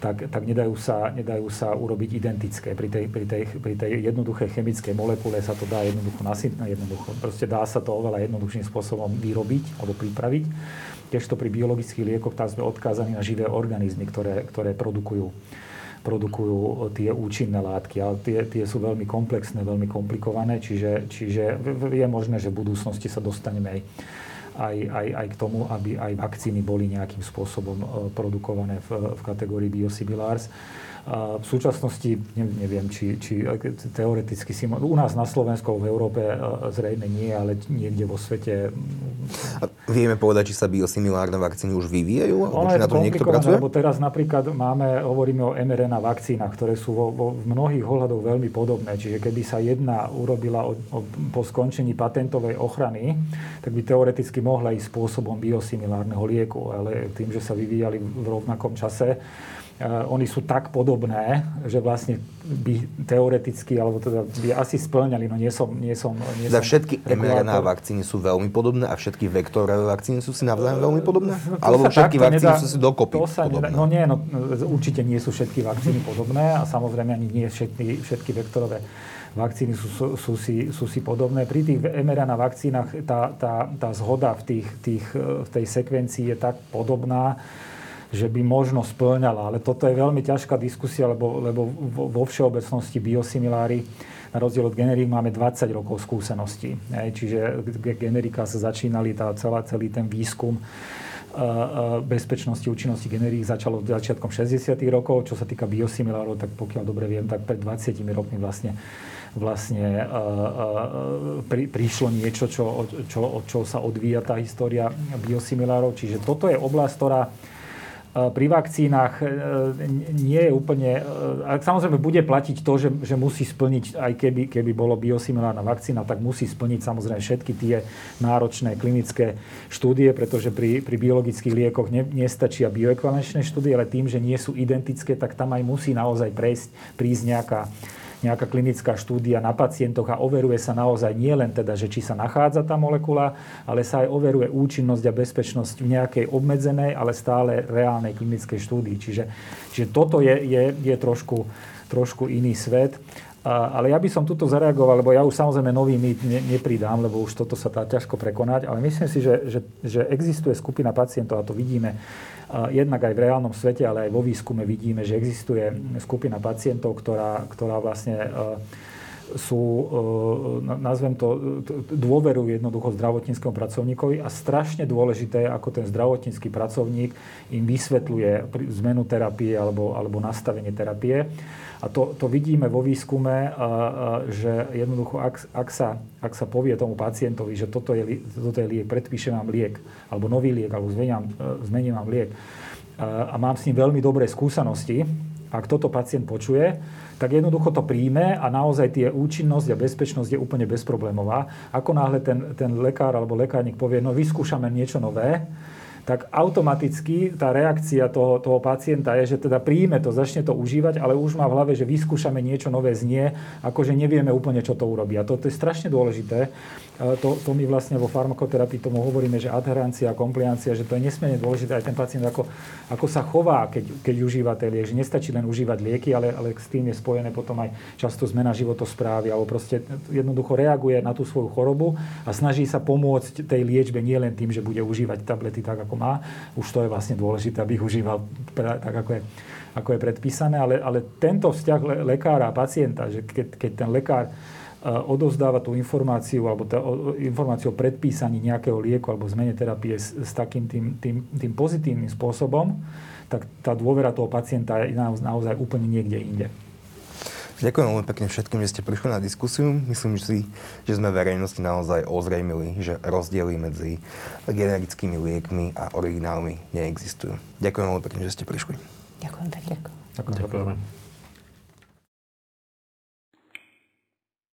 tak, tak nedajú, sa, nedajú sa urobiť identické. Pri tej, pri, tej, pri tej jednoduchej chemickej molekule sa to dá jednoducho nasytnúť, jednoducho. Proste dá sa to oveľa jednoduchším spôsobom vyrobiť alebo pripraviť. Kdežto pri biologických liekoch tam sme odkázaní na živé organizmy, ktoré, ktoré produkujú produkujú tie účinné látky. Ale tie, tie sú veľmi komplexné, veľmi komplikované, čiže, čiže je možné, že v budúcnosti sa dostaneme aj, aj, aj, aj k tomu, aby aj vakcíny boli nejakým spôsobom e, produkované v, v kategórii biosimilars. V súčasnosti neviem, či, či teoreticky si... U nás na Slovensku, v Európe e, zrejme nie, ale niekde vo svete... A vieme povedať, či sa biosimilárne vakcíny už vyvíjajú? Ono je na to niekto pracuje? Lebo teraz napríklad máme, hovoríme o mRNA vakcínach, ktoré sú vo, vo v mnohých ohľadoch veľmi podobné. Čiže keby sa jedna urobila o, o, po skončení patentovej ochrany, tak by teoreticky mohla ísť spôsobom biosimilárneho lieku. Ale tým, že sa vyvíjali v rovnakom čase, oni sú tak podobné, že vlastne by teoreticky, alebo teda by asi splňali, no nie som... Nie som, nie som všetky mRNA vakcíny sú veľmi podobné a všetky vektorové vakcíny sú si navzájom veľmi podobné? To alebo všetky vakcíny nedá, sú si dokopy to sa podobné? Nedá, no nie, no, určite nie sú všetky vakcíny podobné a samozrejme ani nie všetky, všetky vektorové vakcíny sú, sú, sú, si, sú si podobné. Pri tých mRNA vakcínach tá, tá, tá zhoda v, tých, tých, v tej sekvencii je tak podobná, že by možno splňala. Ale toto je veľmi ťažká diskusia, lebo, lebo vo všeobecnosti biosimilári na rozdiel od generík máme 20 rokov skúseností. Čiže generika sa začínali, tá celá, celý ten výskum bezpečnosti, účinnosti generík začalo začiatkom 60. rokov. Čo sa týka biosimilárov, tak pokiaľ dobre viem, tak pred 20 rokmi vlastne vlastne pri, prišlo niečo, čo, čo, od čo sa odvíja tá história biosimilárov. Čiže toto je oblasť, ktorá pri vakcínach e, nie je úplne... E, samozrejme bude platiť to, že, že musí splniť, aj keby, keby bolo biosimilárna vakcína, tak musí splniť samozrejme všetky tie náročné klinické štúdie, pretože pri, pri biologických liekoch ne, nestačia bioekvalenčné štúdie, ale tým, že nie sú identické, tak tam aj musí naozaj prejsť, prísť nejaká nejaká klinická štúdia na pacientoch a overuje sa naozaj nie len teda, že či sa nachádza tá molekula, ale sa aj overuje účinnosť a bezpečnosť v nejakej obmedzenej, ale stále reálnej klinickej štúdii. Čiže, čiže toto je, je, je trošku, trošku iný svet. A, ale ja by som tuto zareagoval, lebo ja už samozrejme nový mýt ne, nepridám, lebo už toto sa dá ťažko prekonať, ale myslím si, že, že, že existuje skupina pacientov, a to vidíme jednak aj v reálnom svete, ale aj vo výskume vidíme, že existuje skupina pacientov, ktorá, ktorá vlastne sú, e, nazvem to, dôverujú jednoducho zdravotníckému pracovníkovi a strašne dôležité, ako ten zdravotnícky pracovník im vysvetľuje zmenu terapie alebo, alebo nastavenie terapie. A to, to vidíme vo výskume, že jednoducho, ak, ak, sa, ak sa povie tomu pacientovi, že toto je, toto je liek, predpíšem vám liek, alebo nový liek, alebo zmením, zmením vám liek, a mám s ním veľmi dobré skúsenosti, ak toto pacient počuje, tak jednoducho to príjme a naozaj tie účinnosť a bezpečnosť je úplne bezproblémová. Ako náhle ten, ten lekár alebo lekárnik povie, no vyskúšame niečo nové, tak automaticky tá reakcia toho, toho pacienta je, že teda príjme to, začne to užívať, ale už má v hlave, že vyskúšame niečo nové znie, ako že nevieme úplne, čo to urobí. A to, to je strašne dôležité. To, to my vlastne vo farmakoterapii tomu hovoríme, že adherancia, kompliancia, že to je nesmierne dôležité aj ten pacient, ako, ako sa chová, keď, keď užíva ten liek. Že nestačí len užívať lieky, ale, ale s tým je spojené potom aj často zmena životosprávy, alebo proste jednoducho reaguje na tú svoju chorobu a snaží sa pomôcť tej liečbe nie len tým, že bude užívať tablety tak, ako má. Už to je vlastne dôležité, aby ich užíval tak, ako je, ako je predpísané. Ale, ale tento vzťah le, lekára a pacienta, že keď, keď ten lekár odovzdáva tú informáciu alebo tá, informáciu o predpísaní nejakého lieku alebo zmene terapie s, s takým tým, tým, tým pozitívnym spôsobom, tak tá dôvera toho pacienta je naozaj úplne niekde inde. Ďakujem veľmi pekne všetkým, že ste prišli na diskusiu. Myslím si, že sme verejnosti naozaj ozrejmili, že rozdiely medzi generickými liekmi a originálmi neexistujú. Ďakujem veľmi pekne, že ste prišli. Ďakujem pekne. Ďakujem. Ďakujem.